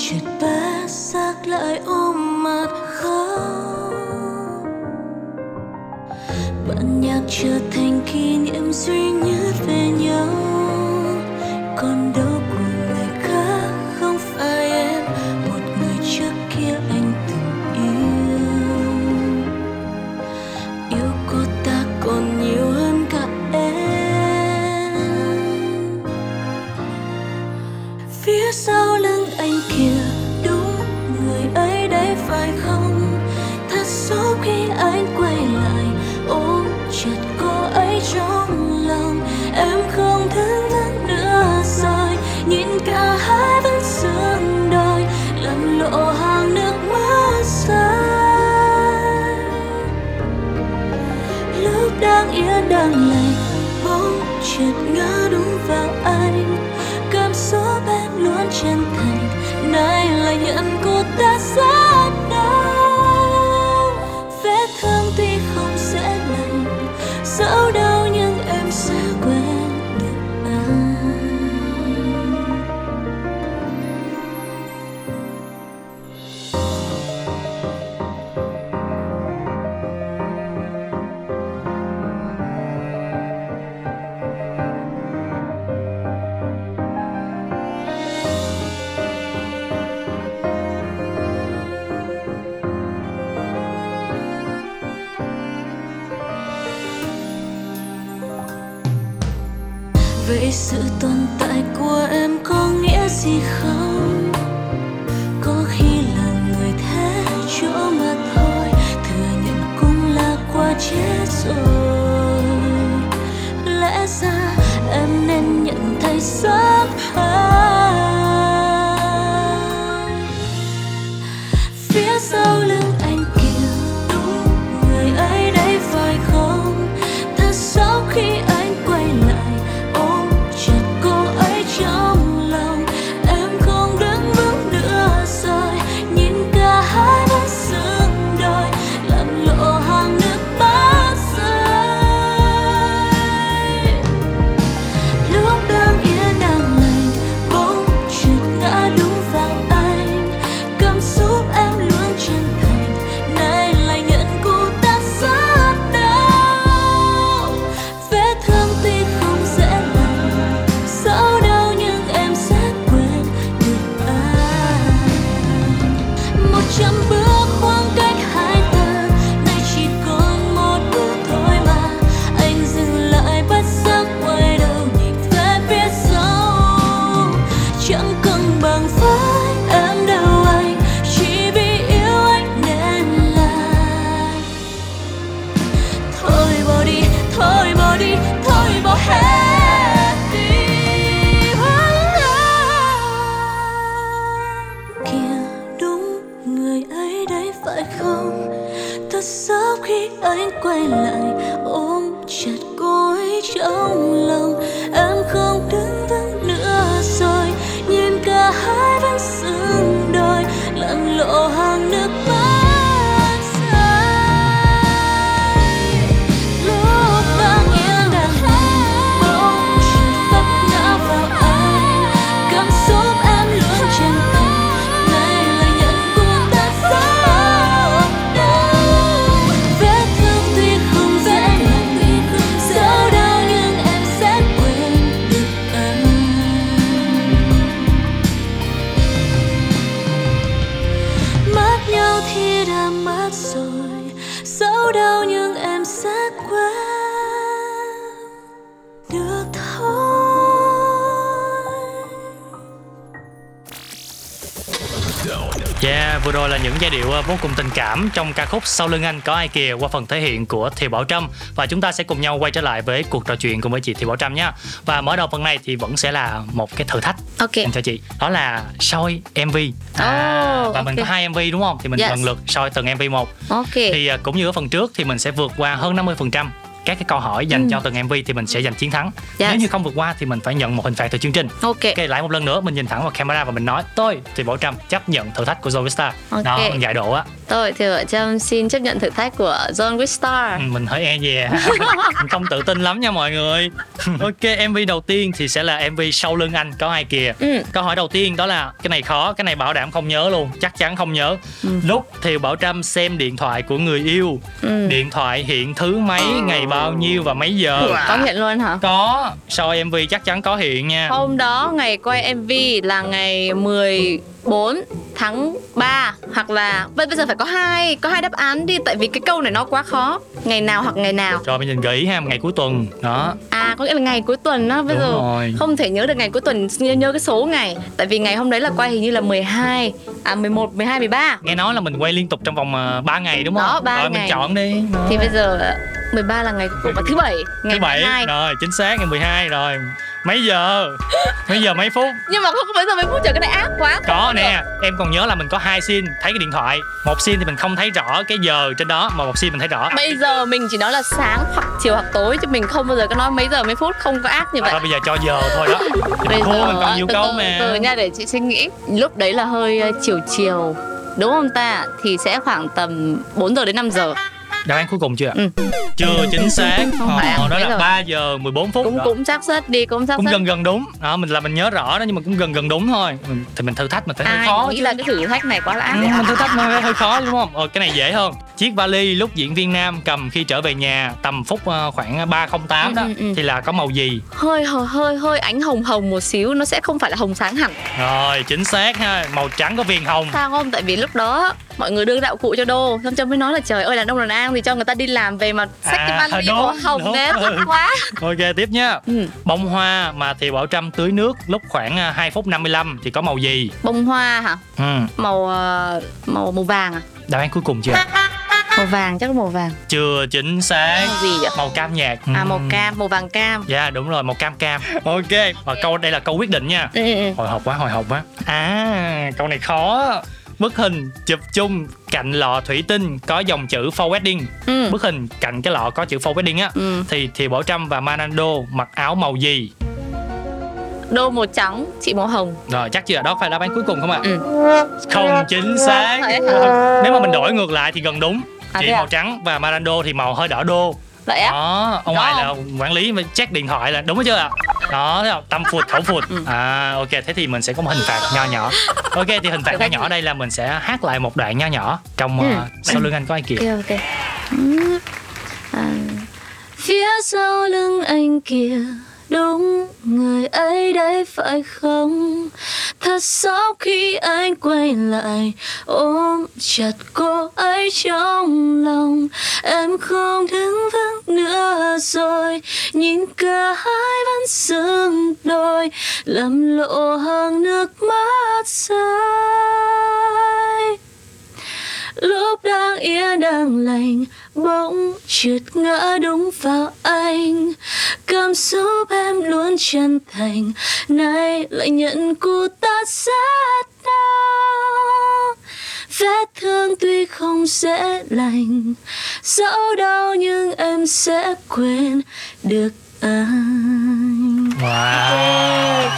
chợt bé xác lại ôm mặt khóc. Bản nhạc trở thành kỷ niệm duy nhất. Vô cùng tình cảm trong ca khúc Sau lưng anh có ai kìa qua phần thể hiện của Thiều Bảo Trâm và chúng ta sẽ cùng nhau quay trở lại với cuộc trò chuyện cùng với chị Thiều Bảo Trâm nhé. Và mở đầu phần này thì vẫn sẽ là một cái thử thách ok dành cho chị. Đó là soi MV. À, Oh, và mình ok. có hai MV đúng không? Thì mình Yes. lần lượt soi từng MV một. ok Thì à, cũng như ở phần trước thì mình sẽ vượt qua hơn 50% các cái câu hỏi dành Ừ. cho từng MV thì mình sẽ giành chiến thắng. Yes. Nếu như không vượt qua thì mình phải nhận một hình phạt từ chương trình. ok Ok, lại một lần nữa mình nhìn thẳng vào camera và mình nói tôi thì Bảo Trâm chấp nhận thử thách của Zoe Star. Ok. Đó, giải độ á. Tôi thì vợ Trâm xin chấp nhận thử thách của John Wistar Ừ, mình hơi e dè mình không tự tin lắm nha mọi người. Ok mv đầu tiên thì sẽ là mv sau lưng anh có ai kìa? Ừ. câu hỏi đầu tiên đó là cái này khó cái này bảo đảm không nhớ luôn chắc chắn không nhớ. Ừ. lúc thì bảo trâm xem điện thoại của người yêu. Ừ. điện thoại hiện thứ mấy ngày bao nhiêu và mấy giờ? Có hiện luôn hả? Có soi mv chắc chắn có hiện nha. Hôm đó ngày quay MV là ngày 14 tháng 3 hoặc là bây bây giờ phải có hai có hai đáp án đi tại vì cái câu này nó quá khó. Ngày nào hoặc ngày nào. rồi mình nhìn gợi ý ha ngày cuối tuần đó À có nghĩa là ngày cuối tuần đó bây Đúng giờ rồi. không thể nhớ được ngày cuối tuần nhớ, nhớ cái số ngày tại vì ngày hôm đấy là quay hình như là 12 à 11 12 13 nghe nói là mình quay liên tục trong vòng 3 ngày đúng không Đó, ba rồi ngày. mình chọn đi Đó. thì bây giờ 13 là ngày và thứ bảy ngày thứ bảy 12 rồi chính xác ngày 12 rồi mấy giờ mấy giờ mấy phút nhưng mà không bây giờ mấy phút chờ cái này ác quá có nè em còn nhớ là mình có hai scene thấy cái điện thoại một scene thì mình không thấy rõ cái giờ trên đó mà một scene mình thấy rõ Bây giờ mình chỉ nói là sáng hoặc chiều hoặc tối chứ mình không bao giờ có nói mấy giờ mấy phút không có ác như vậy. thôi bây giờ cho giờ thôi đó Bây Thua mình giờ còn nhiều từ câu từ, mà từ nha để chị suy nghĩ. Lúc đấy là hơi ờ, chiều chiều. Đúng không ta? Thì sẽ khoảng tầm 4 giờ đến 5 giờ. Đáp án cuối cùng chưa Ừ. chưa chính xác Không phải à? Ờ, đó là giờ? 3 giờ 14 phút Cũng đó. cũng xác suất đi, cũng xác cũng gần gần đúng đó mình là mình nhớ rõ đó nhưng mà cũng gần gần đúng thôi Mình- thì mình thử thách mình phải hơi khó nghĩ chứ. là cái thử thách này quá là ác. Ừ, mình thử thách nó phải hơi khó đúng không? Ờ, cái này dễ hơn. Chiếc vali lúc diễn viên nam cầm khi trở về nhà tầm phút ờ, khoảng 308 đó Ừ, ừ, ừ. thì là có màu gì? Hơi hơi hơi hơi ánh hồng hồng một xíu, nó sẽ không phải là hồng sáng hẳn. Rồi, chính xác ha. Màu trắng có viền hồng. Sao không? Tại vì lúc đó mọi người đưa đạo cụ cho đô, xong Trâm mới nói là trời ơi đàn ông đàn an thì cho người ta đi làm về mà xách À, cái vali màu hồng đúng. đến thấp quá. Ok, tiếp nha. Ừ. Bông hoa mà thì Bảo Trâm tưới nước lúc khoảng à, 2 phút 55 thì có màu gì? Bông hoa hả? Ừ, Màu ờ, màu màu vàng à? đáp án cuối cùng chưa? Màu vàng chắc là màu vàng. Chưa chính xác. Màu gì vậy? Màu cam nhạt. À màu Ừ. cam, màu vàng cam. Dạ đúng rồi, màu cam cam. Ok, và câu đây là câu quyết định nha. Ừ, ừ, ừ. hồi hộp quá hồi hộp quá à câu này khó bức hình chụp chung cạnh lọ thủy tinh có dòng chữ for wedding Ừ. bức hình cạnh cái lọ có chữ for wedding á Ừ. thì thì Bảo Trâm và Manando mặc áo màu gì Đô màu trắng, chị màu hồng. rồi chắc chưa đó phải đáp án cuối cùng không ạ Ừ. không chính xác nếu mà mình đổi ngược lại thì gần đúng À, chị à? màu trắng và Manando thì màu hơi đỏ đô Vậy á? đó ông Rõ ngoài là quản lý mà check điện thoại là đúng chưa ạ đó thấy không? tâm phụt khẩu phụt Ừ. à ok thế thì mình sẽ có một hình phạt nho nhỏ ok thì hình phạt nho nhỏ đây là mình sẽ hát lại một đoạn nho nhỏ trong Ừ. uh, sau lưng anh có ai kìa Ok ok. Ừ. À, phía sau lưng anh kìa đúng, người ấy đấy phải không? Thật xót khi anh quay lại, ôm chặt cô ấy trong lòng. Em không đứng vững nữa rồi, nhìn cả hai vẫn sưng đôi lầm lộ hàng nước mắt rơi lúc đang yên đang lành, bỗng trượt ngã đúng vào anh. Cảm xúc em luôn chân thành, nay lại nhận cú tát rất đau vết thương tuy không dễ lành, dẫu đau nhưng em sẽ quên được anh. Wow.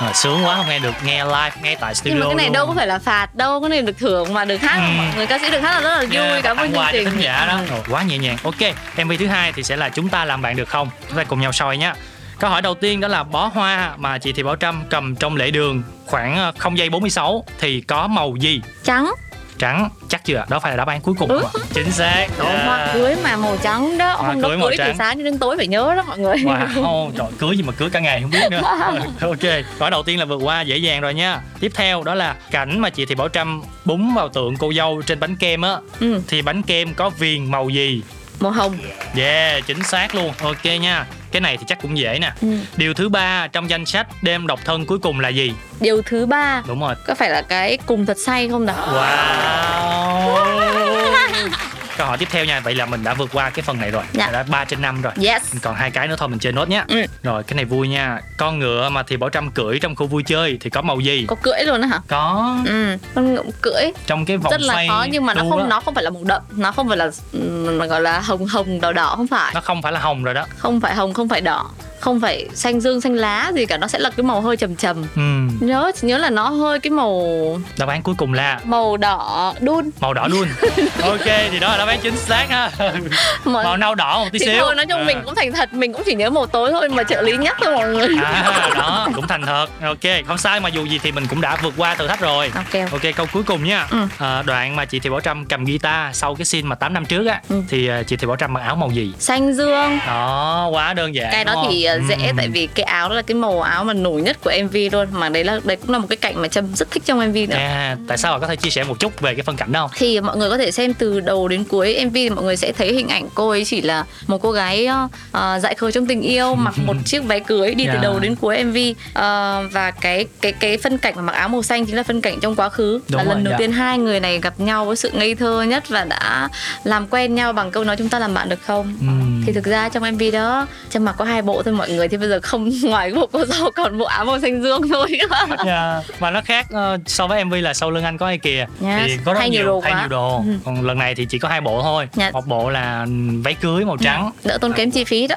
Ờ, sướng quá không nghe được nghe live ngay tại studio nhưng mà cái này luôn. đâu có phải là phạt đâu, cái này được thưởng mà được hát Ừ. người ca sĩ được hát là rất là vui. Yeah, Cảm ơn chương trình. thính giả đó Ừ. Quá nhẹ nhàng ok mv thứ hai thì sẽ là chúng ta làm bạn được không chúng ta cùng nhau soi nhé câu hỏi đầu tiên đó là bó hoa mà chị Thị Bảo Trâm cầm trong lễ đường khoảng ờ, 0 giây 46 thì có màu gì Trắng. Trắng chắc chưa đó phải là đáp án cuối cùng ạ? chính xác Đó, Yeah. hoa cưới mà màu trắng đó Hoa Hôm đó cưới màu cưới từ trắng. sáng đến tối phải nhớ đó mọi người Wow, trời cưới gì mà cưới cả ngày không biết nữa. ok, câu đầu tiên là vượt qua dễ dàng rồi nha. Tiếp theo đó là cảnh mà chị Thị Bảo Trâm búng vào tượng cô dâu trên bánh kem á. ừ, Thì bánh kem có viền màu gì? Màu hồng Yeah, chính xác luôn. Ok nha. Cái này thì chắc cũng dễ nè. Ừ. điều thứ ba trong danh sách đêm độc thân cuối cùng là gì? Điều thứ ba. Đúng rồi. Có phải là cái cùng thật say không nào wow câu hỏi tiếp theo nha. Vậy là mình đã vượt qua cái phần này rồi. Dạ. đã 3 trên 5 rồi. Yes. Còn hai cái nữa thôi mình chơi nốt nhé. Ừ. rồi cái này vui nha. Con ngựa mà thì bảo trâm cưỡi trong khu vui chơi thì có màu gì? Có cưỡi luôn á hả? Có. Ừ con ngựa cưỡi. Trong cái vòng rất là xoay khó nhưng mà nó không đó, nó không phải là màu đậm nó không phải là ừm, gọi là hồng hồng đỏ đỏ không phải. Nó không phải là hồng rồi đó. Không phải hồng không phải đỏ không phải xanh dương xanh lá gì cả nó sẽ là cái màu hơi trầm trầm. Ừ. nhớ nhớ là nó hơi cái màu đáp án cuối cùng là? màu đỏ đun. Màu đỏ luôn ok thì đó là đáp án chính xác ha. Mọi- màu nâu đỏ một tí thì xíu. thôi nói chung À. mình cũng thành thật mình cũng chỉ nhớ màu tối thôi mà trợ lý nhắc thôi mọi người. À đó cũng thành thật. Ok không sai mà dù gì thì mình cũng đã vượt qua thử thách rồi. Ok ok. Câu cuối cùng nha. Ừ. à, đoạn mà chị thị bảo trâm cầm guitar sau cái scene mà 8 năm trước á Ừ. thì à, chị thị bảo trâm mặc áo màu gì? Xanh dương. Đó quá đơn giản cái đó thì? Uh, dễ Ừm. tại vì cái áo đó là cái màu áo mà nổi nhất của MV luôn mà đấy là đấy cũng là một cái cảnh mà Trâm rất thích trong MV nữa à, tại sao bạn có thể chia sẻ một chút về cái phân cảnh đó không thì mọi người có thể xem từ đầu đến cuối MV thì mọi người sẽ thấy hình ảnh cô ấy chỉ là một cô gái uh, dại khờ trong tình yêu mặc một chiếc váy cưới đi từ Yeah. đầu đến cuối MV Ờ, và cái cái cái phân cảnh mà mặc áo màu xanh chính là phân cảnh trong quá khứ Đúng là rồi, lần đầu dạ. tiên hai người này gặp nhau với sự ngây thơ nhất và đã làm quen nhau bằng câu nói chúng ta làm bạn được không Ừm. thì thực ra trong MV đó Trâm mặc có hai bộ thôi mọi người thì bây giờ không ngoài bộ cô dâu còn bộ áo màu xanh dương thôi Dạ. và nó khác ờ, so với mv là sau lưng anh có ai kìa Yes. thì có rất Thay nhiều nhiều đồ quá. nhiều đồ Ừ. còn lần này thì chỉ có hai bộ thôi Dạ. một bộ là váy cưới màu trắng đỡ tốn kém chi phí đó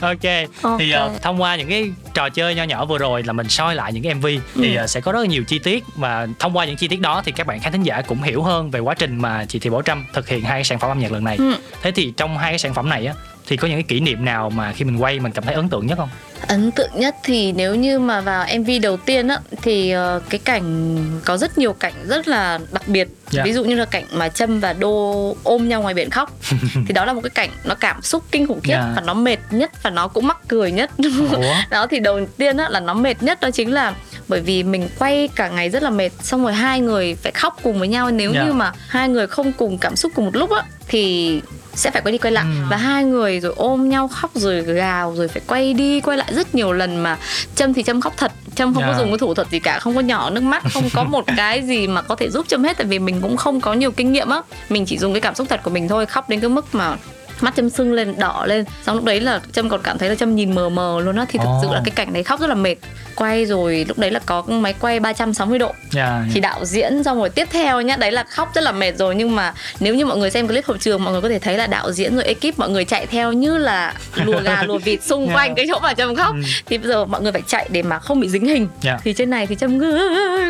À, ok thì uh, thông qua những cái trò chơi nho nhỏ vừa rồi là mình soi lại những cái mv thì uh, sẽ có rất là nhiều chi tiết và thông qua những chi tiết đó thì các bạn khán thính giả cũng hiểu hơn về quá trình mà chị thị bảo trâm thực hiện hai cái sản phẩm âm nhạc lần này Ừ. thế thì trong hai cái sản phẩm này á thì có những cái kỷ niệm nào mà khi mình quay mình cảm thấy ấn tượng nhất không ấn tượng nhất thì nếu như mà vào MV đầu tiên á thì ờ, cái cảnh có rất nhiều cảnh rất là đặc biệt Dạ. ví dụ như là cảnh mà Trâm và Đô ôm nhau ngoài biển khóc thì đó là một cái cảnh nó cảm xúc kinh khủng khiếp Dạ. và nó mệt nhất và nó cũng mắc cười nhất đó thì đầu tiên á là nó mệt nhất đó chính là bởi vì mình quay cả ngày rất là mệt xong rồi hai người phải khóc cùng với nhau nếu Dạ. như mà hai người không cùng cảm xúc cùng một lúc á thì sẽ phải quay đi quay lại Ừ. và hai người rồi ôm nhau khóc rồi gào rồi phải quay đi quay lại rất nhiều lần mà trâm thì trâm khóc thật trâm không Dạ. có dùng cái thủ thuật gì cả không có nhỏ nước mắt không có một cái gì mà có thể giúp trâm hết tại vì mình cũng không có nhiều kinh nghiệm á mình chỉ dùng cái cảm xúc thật của mình thôi khóc đến cái mức mà mắt châm sưng lên đỏ lên. Xong lúc đấy là trâm còn cảm thấy là trâm nhìn mờ mờ luôn á. Thì thực Ồ. sự là cái cảnh đấy khóc rất là mệt. Quay rồi lúc đấy là có máy quay 360 độ. Dạ, thì đạo diễn xong rồi tiếp theo nhá đấy là khóc rất là mệt rồi. Nhưng mà nếu như mọi người xem clip hậu trường mọi người có thể thấy là đạo diễn rồi ekip mọi người chạy theo như là lùa gà lùa vịt xung Yeah. quanh cái chỗ mà trâm khóc. Ừ. thì bây giờ mọi người phải chạy để mà không bị dính hình. Dạ. thì trên này thì trâm ngư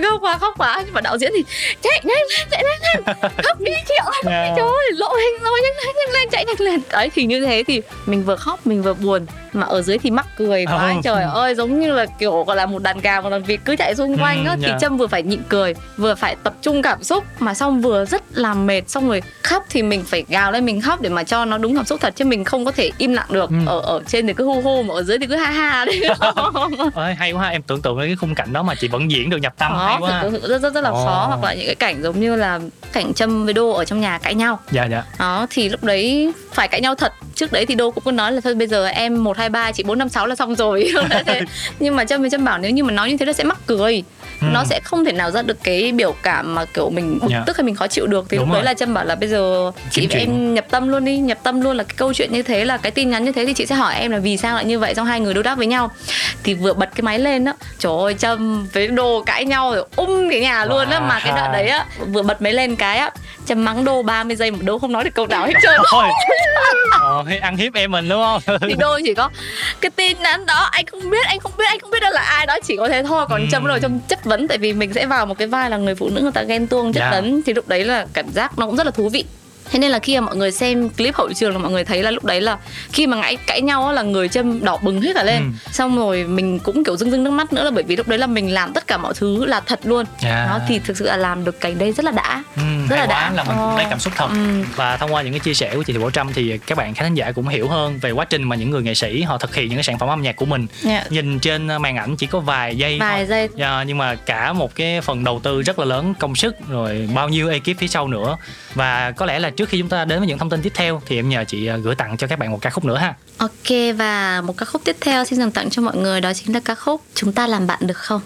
khóc quá khóc quá. Nhưng mà đạo diễn thì chạy nhanh lên chạy nhanh lên. Khóc đi đi. Yeah. trời ơi lộ hình rồi nhanh lên nhanh lên chạy nhanh lên đấy thì như thế thì mình vừa khóc mình vừa buồn mà ở dưới thì mắc cười quá Ừ. trời ơi giống như là kiểu gọi là một đàn gà một đàn vịt cứ chạy xung quanh Ừ, á thì yeah. trâm vừa phải nhịn cười vừa phải tập trung cảm xúc mà xong vừa rất là mệt xong rồi khóc thì mình phải gào lên mình khóc để mà cho nó đúng cảm xúc thật chứ mình không có thể im lặng được Ừ. ở ở trên thì cứ hu hu mà ở dưới thì cứ ha ha đấy hay quá em tưởng tượng đến cái khung cảnh đó mà chị vẫn diễn được nhập tâm hay khó quá sự rất rất rất là khó Ồ. hoặc là những cái cảnh giống như là cảnh trâm với đô ở trong nhà cãi nhau dạ dạ đó thì lúc đấy phải cãi nhau thật. Trước đấy thì đô cũng có nói là thôi bây giờ em một hai ba chị bốn năm sáu là xong rồi. Nhưng mà trâm với trâm bảo nếu như mà nói như thế là sẽ mắc cười. Ừ. nó sẽ không thể nào ra được cái biểu cảm mà kiểu mình bực Dạ. tức hay mình khó chịu được. Thì Đúng lúc đấy là trâm bảo là bây giờ chị và em nhập tâm luôn đi nhập tâm luôn là cái câu chuyện như thế là cái tin nhắn như thế thì chị sẽ hỏi em là vì sao lại như vậy xong hai người đối đáp với nhau. Thì vừa bật cái máy lên á trời ơi trâm với đồ cãi nhau rồi um cái nhà luôn á mà cái đoạn đấy á vừa bật máy lên cái á trâm mắng đô 30 giây một đô không nói được câu nào hết trơn Ôi. Ôi, ăn hiếp em mình đúng không thì đôi chỉ có cái tin nhắn đó anh không biết anh không biết anh không biết đó là ai đó chỉ có thế thôi còn Ừ. rồi trâm chất vấn tại vì mình sẽ vào một cái vai là người phụ nữ người ta ghen tuông chất Dạ. vấn thì lúc đấy là cảm giác nó cũng rất là thú vị thế nên là khi mà mọi người xem clip hậu trường là mọi người thấy là lúc đấy là khi mà ngãi cãi nhau á là người trâm đỏ bừng hết cả lên Ừ. xong rồi mình cũng kiểu rưng rưng nước mắt nữa là bởi vì lúc đấy là mình làm tất cả mọi thứ là thật luôn Dạ. đó thì thực sự là làm được cảnh đây rất là đã Ừ, Rất là đã. là mình cũng Ờ. lấy cảm xúc thật Ừ. và thông qua những cái chia sẻ của chị Thị Bảo Trâm thì các bạn khán giả cũng hiểu hơn về quá trình mà những người nghệ sĩ họ thực hiện những cái sản phẩm âm nhạc của mình Dạ. nhìn trên màn ảnh chỉ có vài giây vài thôi giây Dạ, nhưng mà cả một cái phần đầu tư rất là lớn công sức rồi bao nhiêu ekip phía sau nữa và có lẽ là trước khi chúng ta đến với những thông tin tiếp theo thì em nhờ chị à, gửi tặng cho các bạn một ca khúc nữa ha Ok, và một ca khúc tiếp theo xin dành tặng cho mọi người, đó chính là ca khúc Chúng ta làm bạn được không?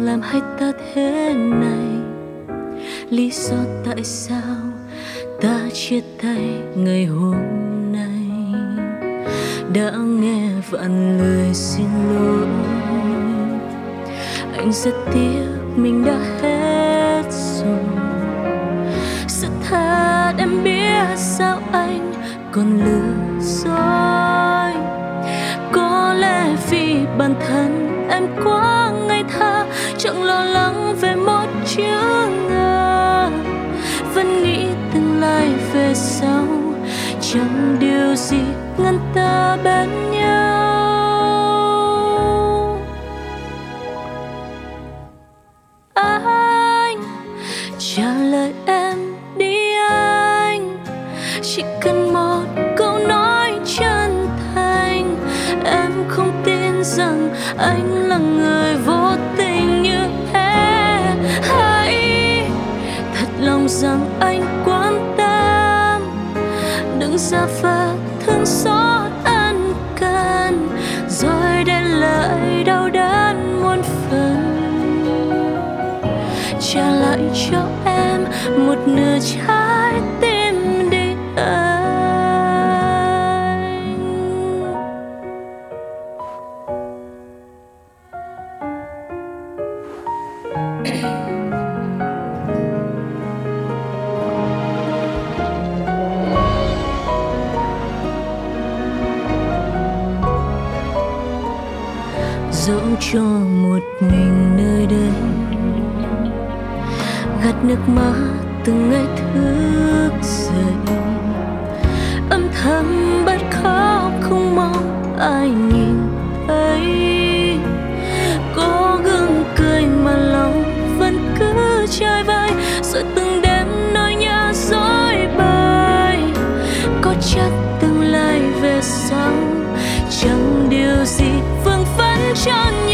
Làm hai ta thế này. Lý do tại sao ta chia tay ngày hôm nay? Đã nghe vạn lời xin lỗi. Anh rất tiếc mình đã hết rồi. Sự thật em biết sao anh còn lừa dối. Có lẽ vì bản thân em quá chẳng lo lắng về một chữ ngờ vẫn nghĩ tương lai về sau. Chẳng điều gì ngăn ta bên nhau. Thầm bật khóc không mong ai nhìn thấy. Có gương cười mà lòng vẫn cứ chơi vơi rồi từng đêm nói nhớ dối bời có chắc tương lai về sau, chẳng điều gì vương vấn cho nhau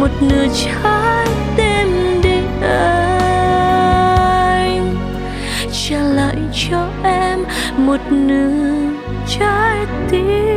một nửa trái tim để anh. Trả lại cho em một nửa trái tim.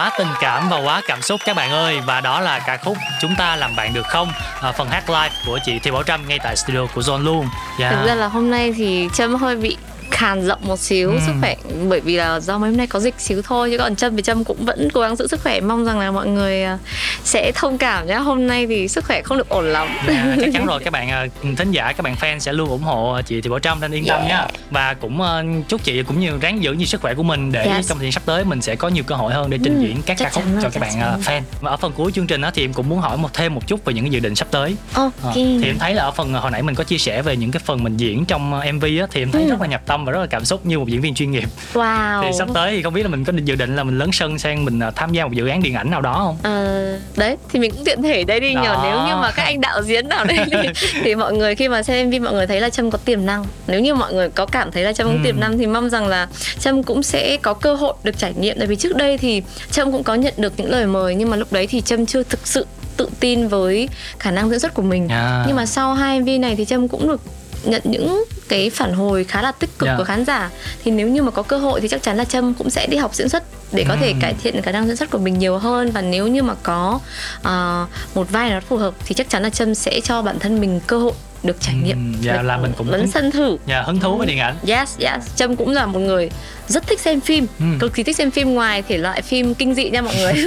Quá tình cảm và quá cảm xúc các bạn ơi Và đó là ca khúc Chúng ta làm bạn được không à, Phần hát live của chị Thi Bảo Trâm ngay tại studio của John luôn yeah. Thực ra là hôm nay thì Trâm hơi bị khàn giọng một xíu ừ. sức khỏe bởi vì là do mấy hôm nay có dịch xíu thôi chứ còn trâm thì trâm cũng vẫn cố gắng giữ sức khỏe mong rằng là mọi người à, sẽ thông cảm nhé hôm nay thì sức khỏe không được ổn lắm dạ, chắc chắn rồi các bạn à, thính giả các bạn fan sẽ luôn ủng hộ chị thì bảo trâm nên yên tâm yeah. nhé và cũng uh, chúc chị cũng như ráng giữ như sức khỏe của mình để yes. trong thời gian sắp tới mình sẽ có nhiều cơ hội hơn để trình ừ, diễn các ca khúc cho các bạn uh, fan và ở phần cuối chương trình đó thì em cũng muốn hỏi một thêm một chút về những cái dự định sắp tới okay. uh, thì em thấy là ở phần hồi nãy mình có chia sẻ về những cái phần mình diễn trong mv á thì em thấy ừ. rất là nhập tâm và rất là cảm xúc như một diễn viên chuyên nghiệp. Wow. Thì sắp tới thì không biết là mình có dự định là mình lớn sân sang mình à, tham gia một dự án điện ảnh nào đó không? À, đấy thì mình cũng tiện thể đây đi nhờ. Nếu như mà các anh đạo diễn nào đây thì, thì mọi người khi mà xem MV mọi người thấy là trâm có tiềm năng. Nếu như mọi người có cảm thấy là trâm có ừ. tiềm năng thì mong rằng là trâm cũng sẽ có cơ hội được trải nghiệm. Tại vì trước đây thì trâm cũng có nhận được những lời mời nhưng mà lúc đấy thì trâm chưa thực sự tự tin với khả năng diễn xuất của mình. À. nhưng mà sau hai MV này thì trâm cũng được nhận những cái phản hồi khá là tích cực yeah. Dạ. của khán giả thì nếu như mà có cơ hội thì chắc chắn là trâm cũng sẽ đi học diễn xuất để có thể cải thiện khả năng diễn xuất của mình nhiều hơn và nếu như mà có uh, một vai nó phù hợp thì chắc chắn là trâm sẽ cho bản thân mình cơ hội được trải nghiệm dạ yeah, là mình cũng lấn sân thử dạ hứng thú với điện ảnh yes yes trâm cũng là một người rất thích xem phim ừ. cực kỳ thích xem phim ngoài thể loại phim kinh dị nha mọi người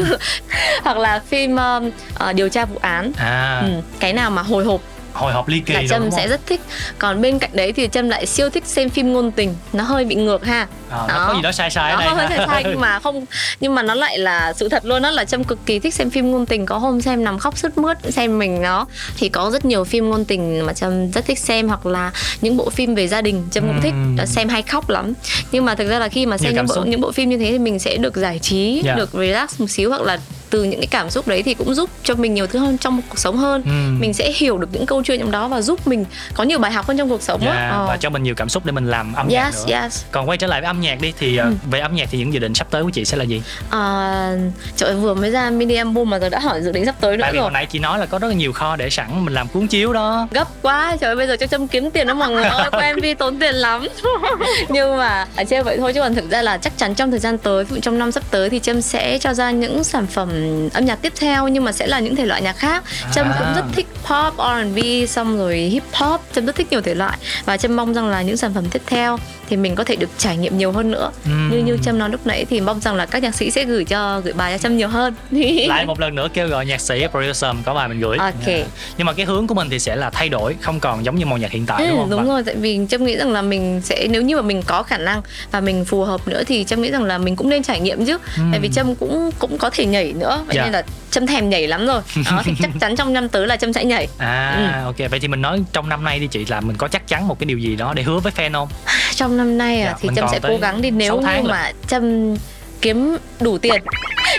hoặc là phim uh, uh, điều tra vụ án à. ừ. cái nào mà hồi hộp hồi hộp ly kỳ là trâm sẽ rất thích. Còn bên cạnh đấy thì trâm lại siêu thích xem phim ngôn tình. Nó hơi bị ngược ha. À, đó. có gì đó sai sai ở đây. hơi sai sai nhưng mà không nhưng mà nó lại là sự thật luôn. Đó là trâm cực kỳ thích xem phim ngôn tình. Có hôm xem nằm khóc sướt mướt xem mình nó. Thì có rất nhiều phim ngôn tình mà trâm rất thích xem. Hoặc là những bộ phim về gia đình trâm cũng thích. Đã xem hay khóc lắm. Nhưng mà thực ra là khi mà xem những bộ, những bộ phim như thế thì mình sẽ được giải trí yeah. Dạ. được relax một xíu. Hoặc là từ những cái cảm xúc đấy thì cũng giúp cho mình nhiều thứ hơn trong cuộc sống hơn ừ. mình sẽ hiểu được những câu chuyện trong đó và giúp mình có nhiều bài học hơn trong cuộc sống yeah, ờ. và cho mình nhiều cảm xúc để mình làm âm yes, nhạc nữa yes. còn quay trở lại với âm nhạc đi thì ờ, ừ. về âm nhạc thì những dự định sắp tới của chị sẽ là gì à, trời vừa mới ra mini album mà giờ đã hỏi dự định sắp tới nữa tại vì rồi hồi nãy chị nói là có rất là nhiều kho để sẵn mình làm cuốn chiếu đó gấp quá trời ơi bây giờ cho châm kiếm tiền đó mọi người ơi quay mv tốn tiền lắm nhưng mà ở chơi vậy thôi chứ còn thực ra là chắc chắn trong thời gian tới trong năm sắp tới thì trâm sẽ cho ra những sản phẩm âm nhạc tiếp theo nhưng mà sẽ là những thể loại nhạc khác. Trâm à. cũng rất thích pop R&B xong rồi hip hop. Trâm rất thích nhiều thể loại và trâm mong rằng là những sản phẩm tiếp theo thì mình có thể được trải nghiệm nhiều hơn nữa. Uhm. như như trâm nói lúc nãy thì mong rằng là các nhạc sĩ sẽ gửi cho gửi bài cho trâm nhiều hơn. Lại một lần nữa kêu gọi nhạc sĩ producer có bài mình gửi. Ok. Yeah. nhưng mà cái hướng của mình thì sẽ là thay đổi không còn giống như màu nhạc hiện tại ừ, đúng không? đúng rồi tại vì trâm nghĩ rằng là mình sẽ nếu như mà mình có khả năng và mình phù hợp nữa thì trâm nghĩ rằng là mình cũng nên trải nghiệm chứ. Uhm. tại vì trâm cũng cũng có thể nhảy nữa vậy yeah. nên là trâm thèm nhảy lắm rồi. Đó thì chắc chắn trong năm tới là trâm sẽ nhảy. À ừ. ok. Vậy thì mình nói trong năm nay đi chị là mình có chắc chắn một cái điều gì đó để hứa với fan không? Trong năm nay à, dạ, thì trâm sẽ cố gắng đi. Nếu như mà trâm kiếm đủ tiền.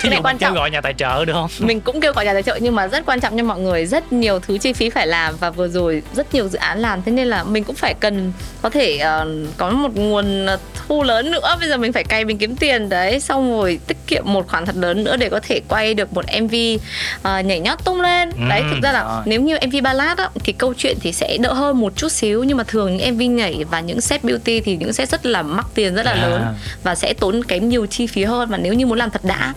Cái này quan trọng kêu gọi nhà tài trợ được không? Mình cũng kêu gọi nhà tài trợ nhưng mà rất quan trọng cho mọi người rất nhiều thứ chi phí phải làm và vừa rồi rất nhiều dự án làm. Thế nên là mình cũng phải cần có thể uh, có một nguồn thu lớn nữa. Bây giờ mình phải cày mình kiếm tiền đấy. Xong rồi tiết kiệm một khoản thật lớn nữa để có thể quay được một mv uh, ờ, nhảy nhót tung lên. Ừ, đấy thực ra là rồi. nếu như mv ballad á thì câu chuyện thì sẽ đỡ hơn một chút xíu. Nhưng mà thường những mv nhảy và những set beauty thì những set rất là mắc tiền rất là à. lớn và sẽ tốn kém nhiều chi phí hơn và nếu như muốn làm thật đã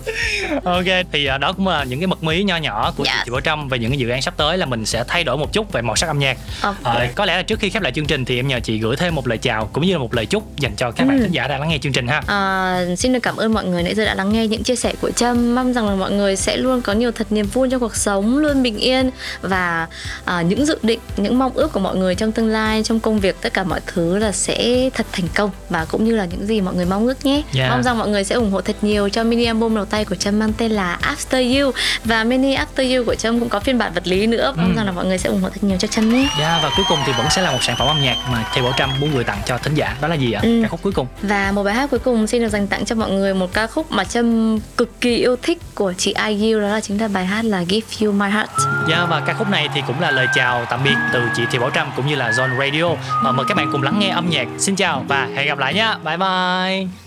ok thì uh, đó cũng là những cái mật mí nho nhỏ của yes. chị Bảo Trâm về những cái dự án sắp tới là mình sẽ thay đổi một chút về màu sắc âm nhạc okay. uh, có lẽ là trước khi khép lại chương trình thì em nhờ chị gửi thêm một lời chào cũng như là một lời chúc dành cho các ừ. bạn khán giả đang lắng nghe chương trình ha à, xin được cảm ơn mọi người nãy giờ đã lắng nghe những chia sẻ của Trâm mong rằng là mọi người sẽ luôn có nhiều thật niềm vui trong cuộc sống luôn bình yên và uh, những dự định những mong ước của mọi người trong tương lai trong công việc tất cả mọi thứ là sẽ thật thành công và cũng như là những gì mọi người mong ước nhé yeah. mong rằng mọi người sẽ ủng hộ thật nhiều cho mini album đầu tay của Trâm mang tên là After You và mini After You của Trâm cũng có phiên bản vật lý nữa mong ừ. rằng là mọi người sẽ ủng hộ thật nhiều cho Trâm nhé yeah, dạ, và cuối cùng thì vẫn sẽ là một sản phẩm âm nhạc mà Thầy Bảo Trâm muốn gửi tặng cho thính giả đó là gì ạ ừ. ca khúc cuối cùng và một bài hát cuối cùng xin được dành tặng cho mọi người một ca khúc mà Trâm cực kỳ yêu thích của chị IU đó là chính là bài hát là Give You My Heart. Dạ yeah, và ca khúc này thì cũng là lời chào tạm biệt từ chị Thị Bảo Trâm cũng như là Zone Radio. Và mời các bạn cùng lắng nghe âm nhạc. Xin chào và hẹn gặp lại nhé. Bye bye.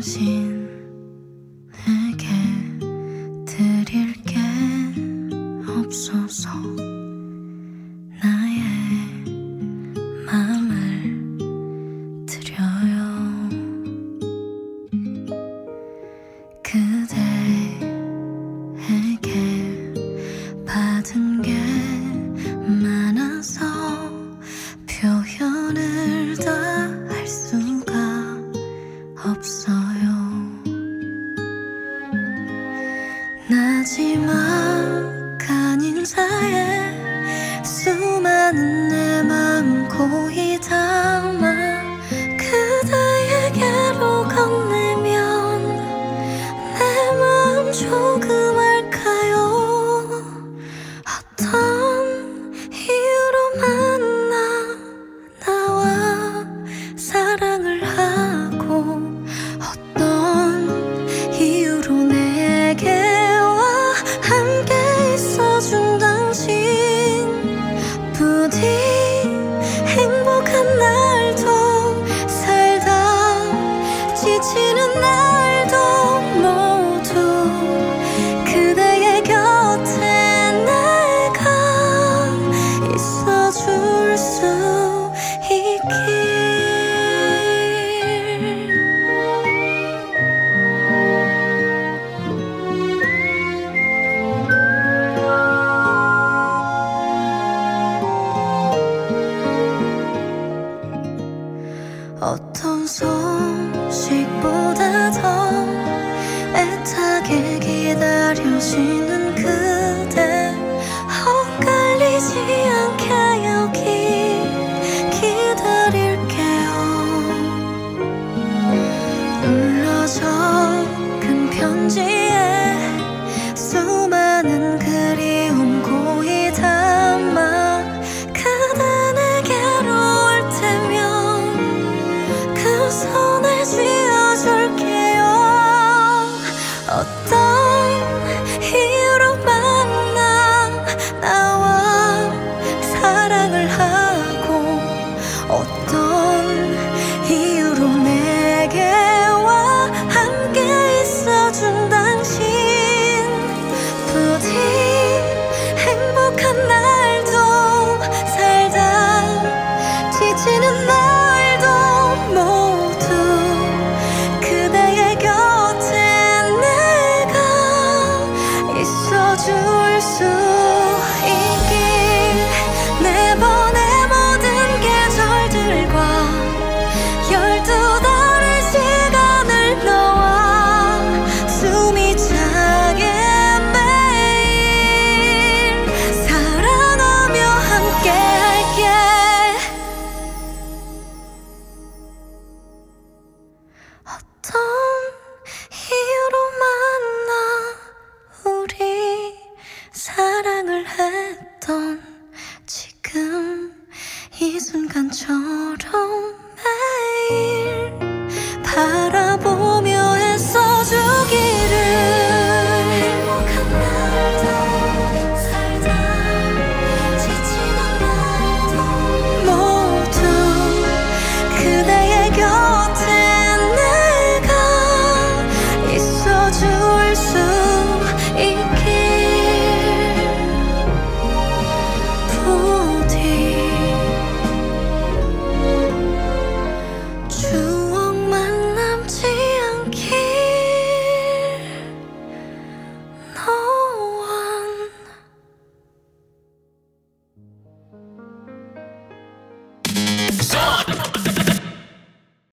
당신에게 드릴 게 없어서 나의 마음을 드려요. 그대에게 받은 게 많아서 표현을 다 할 수가 없어.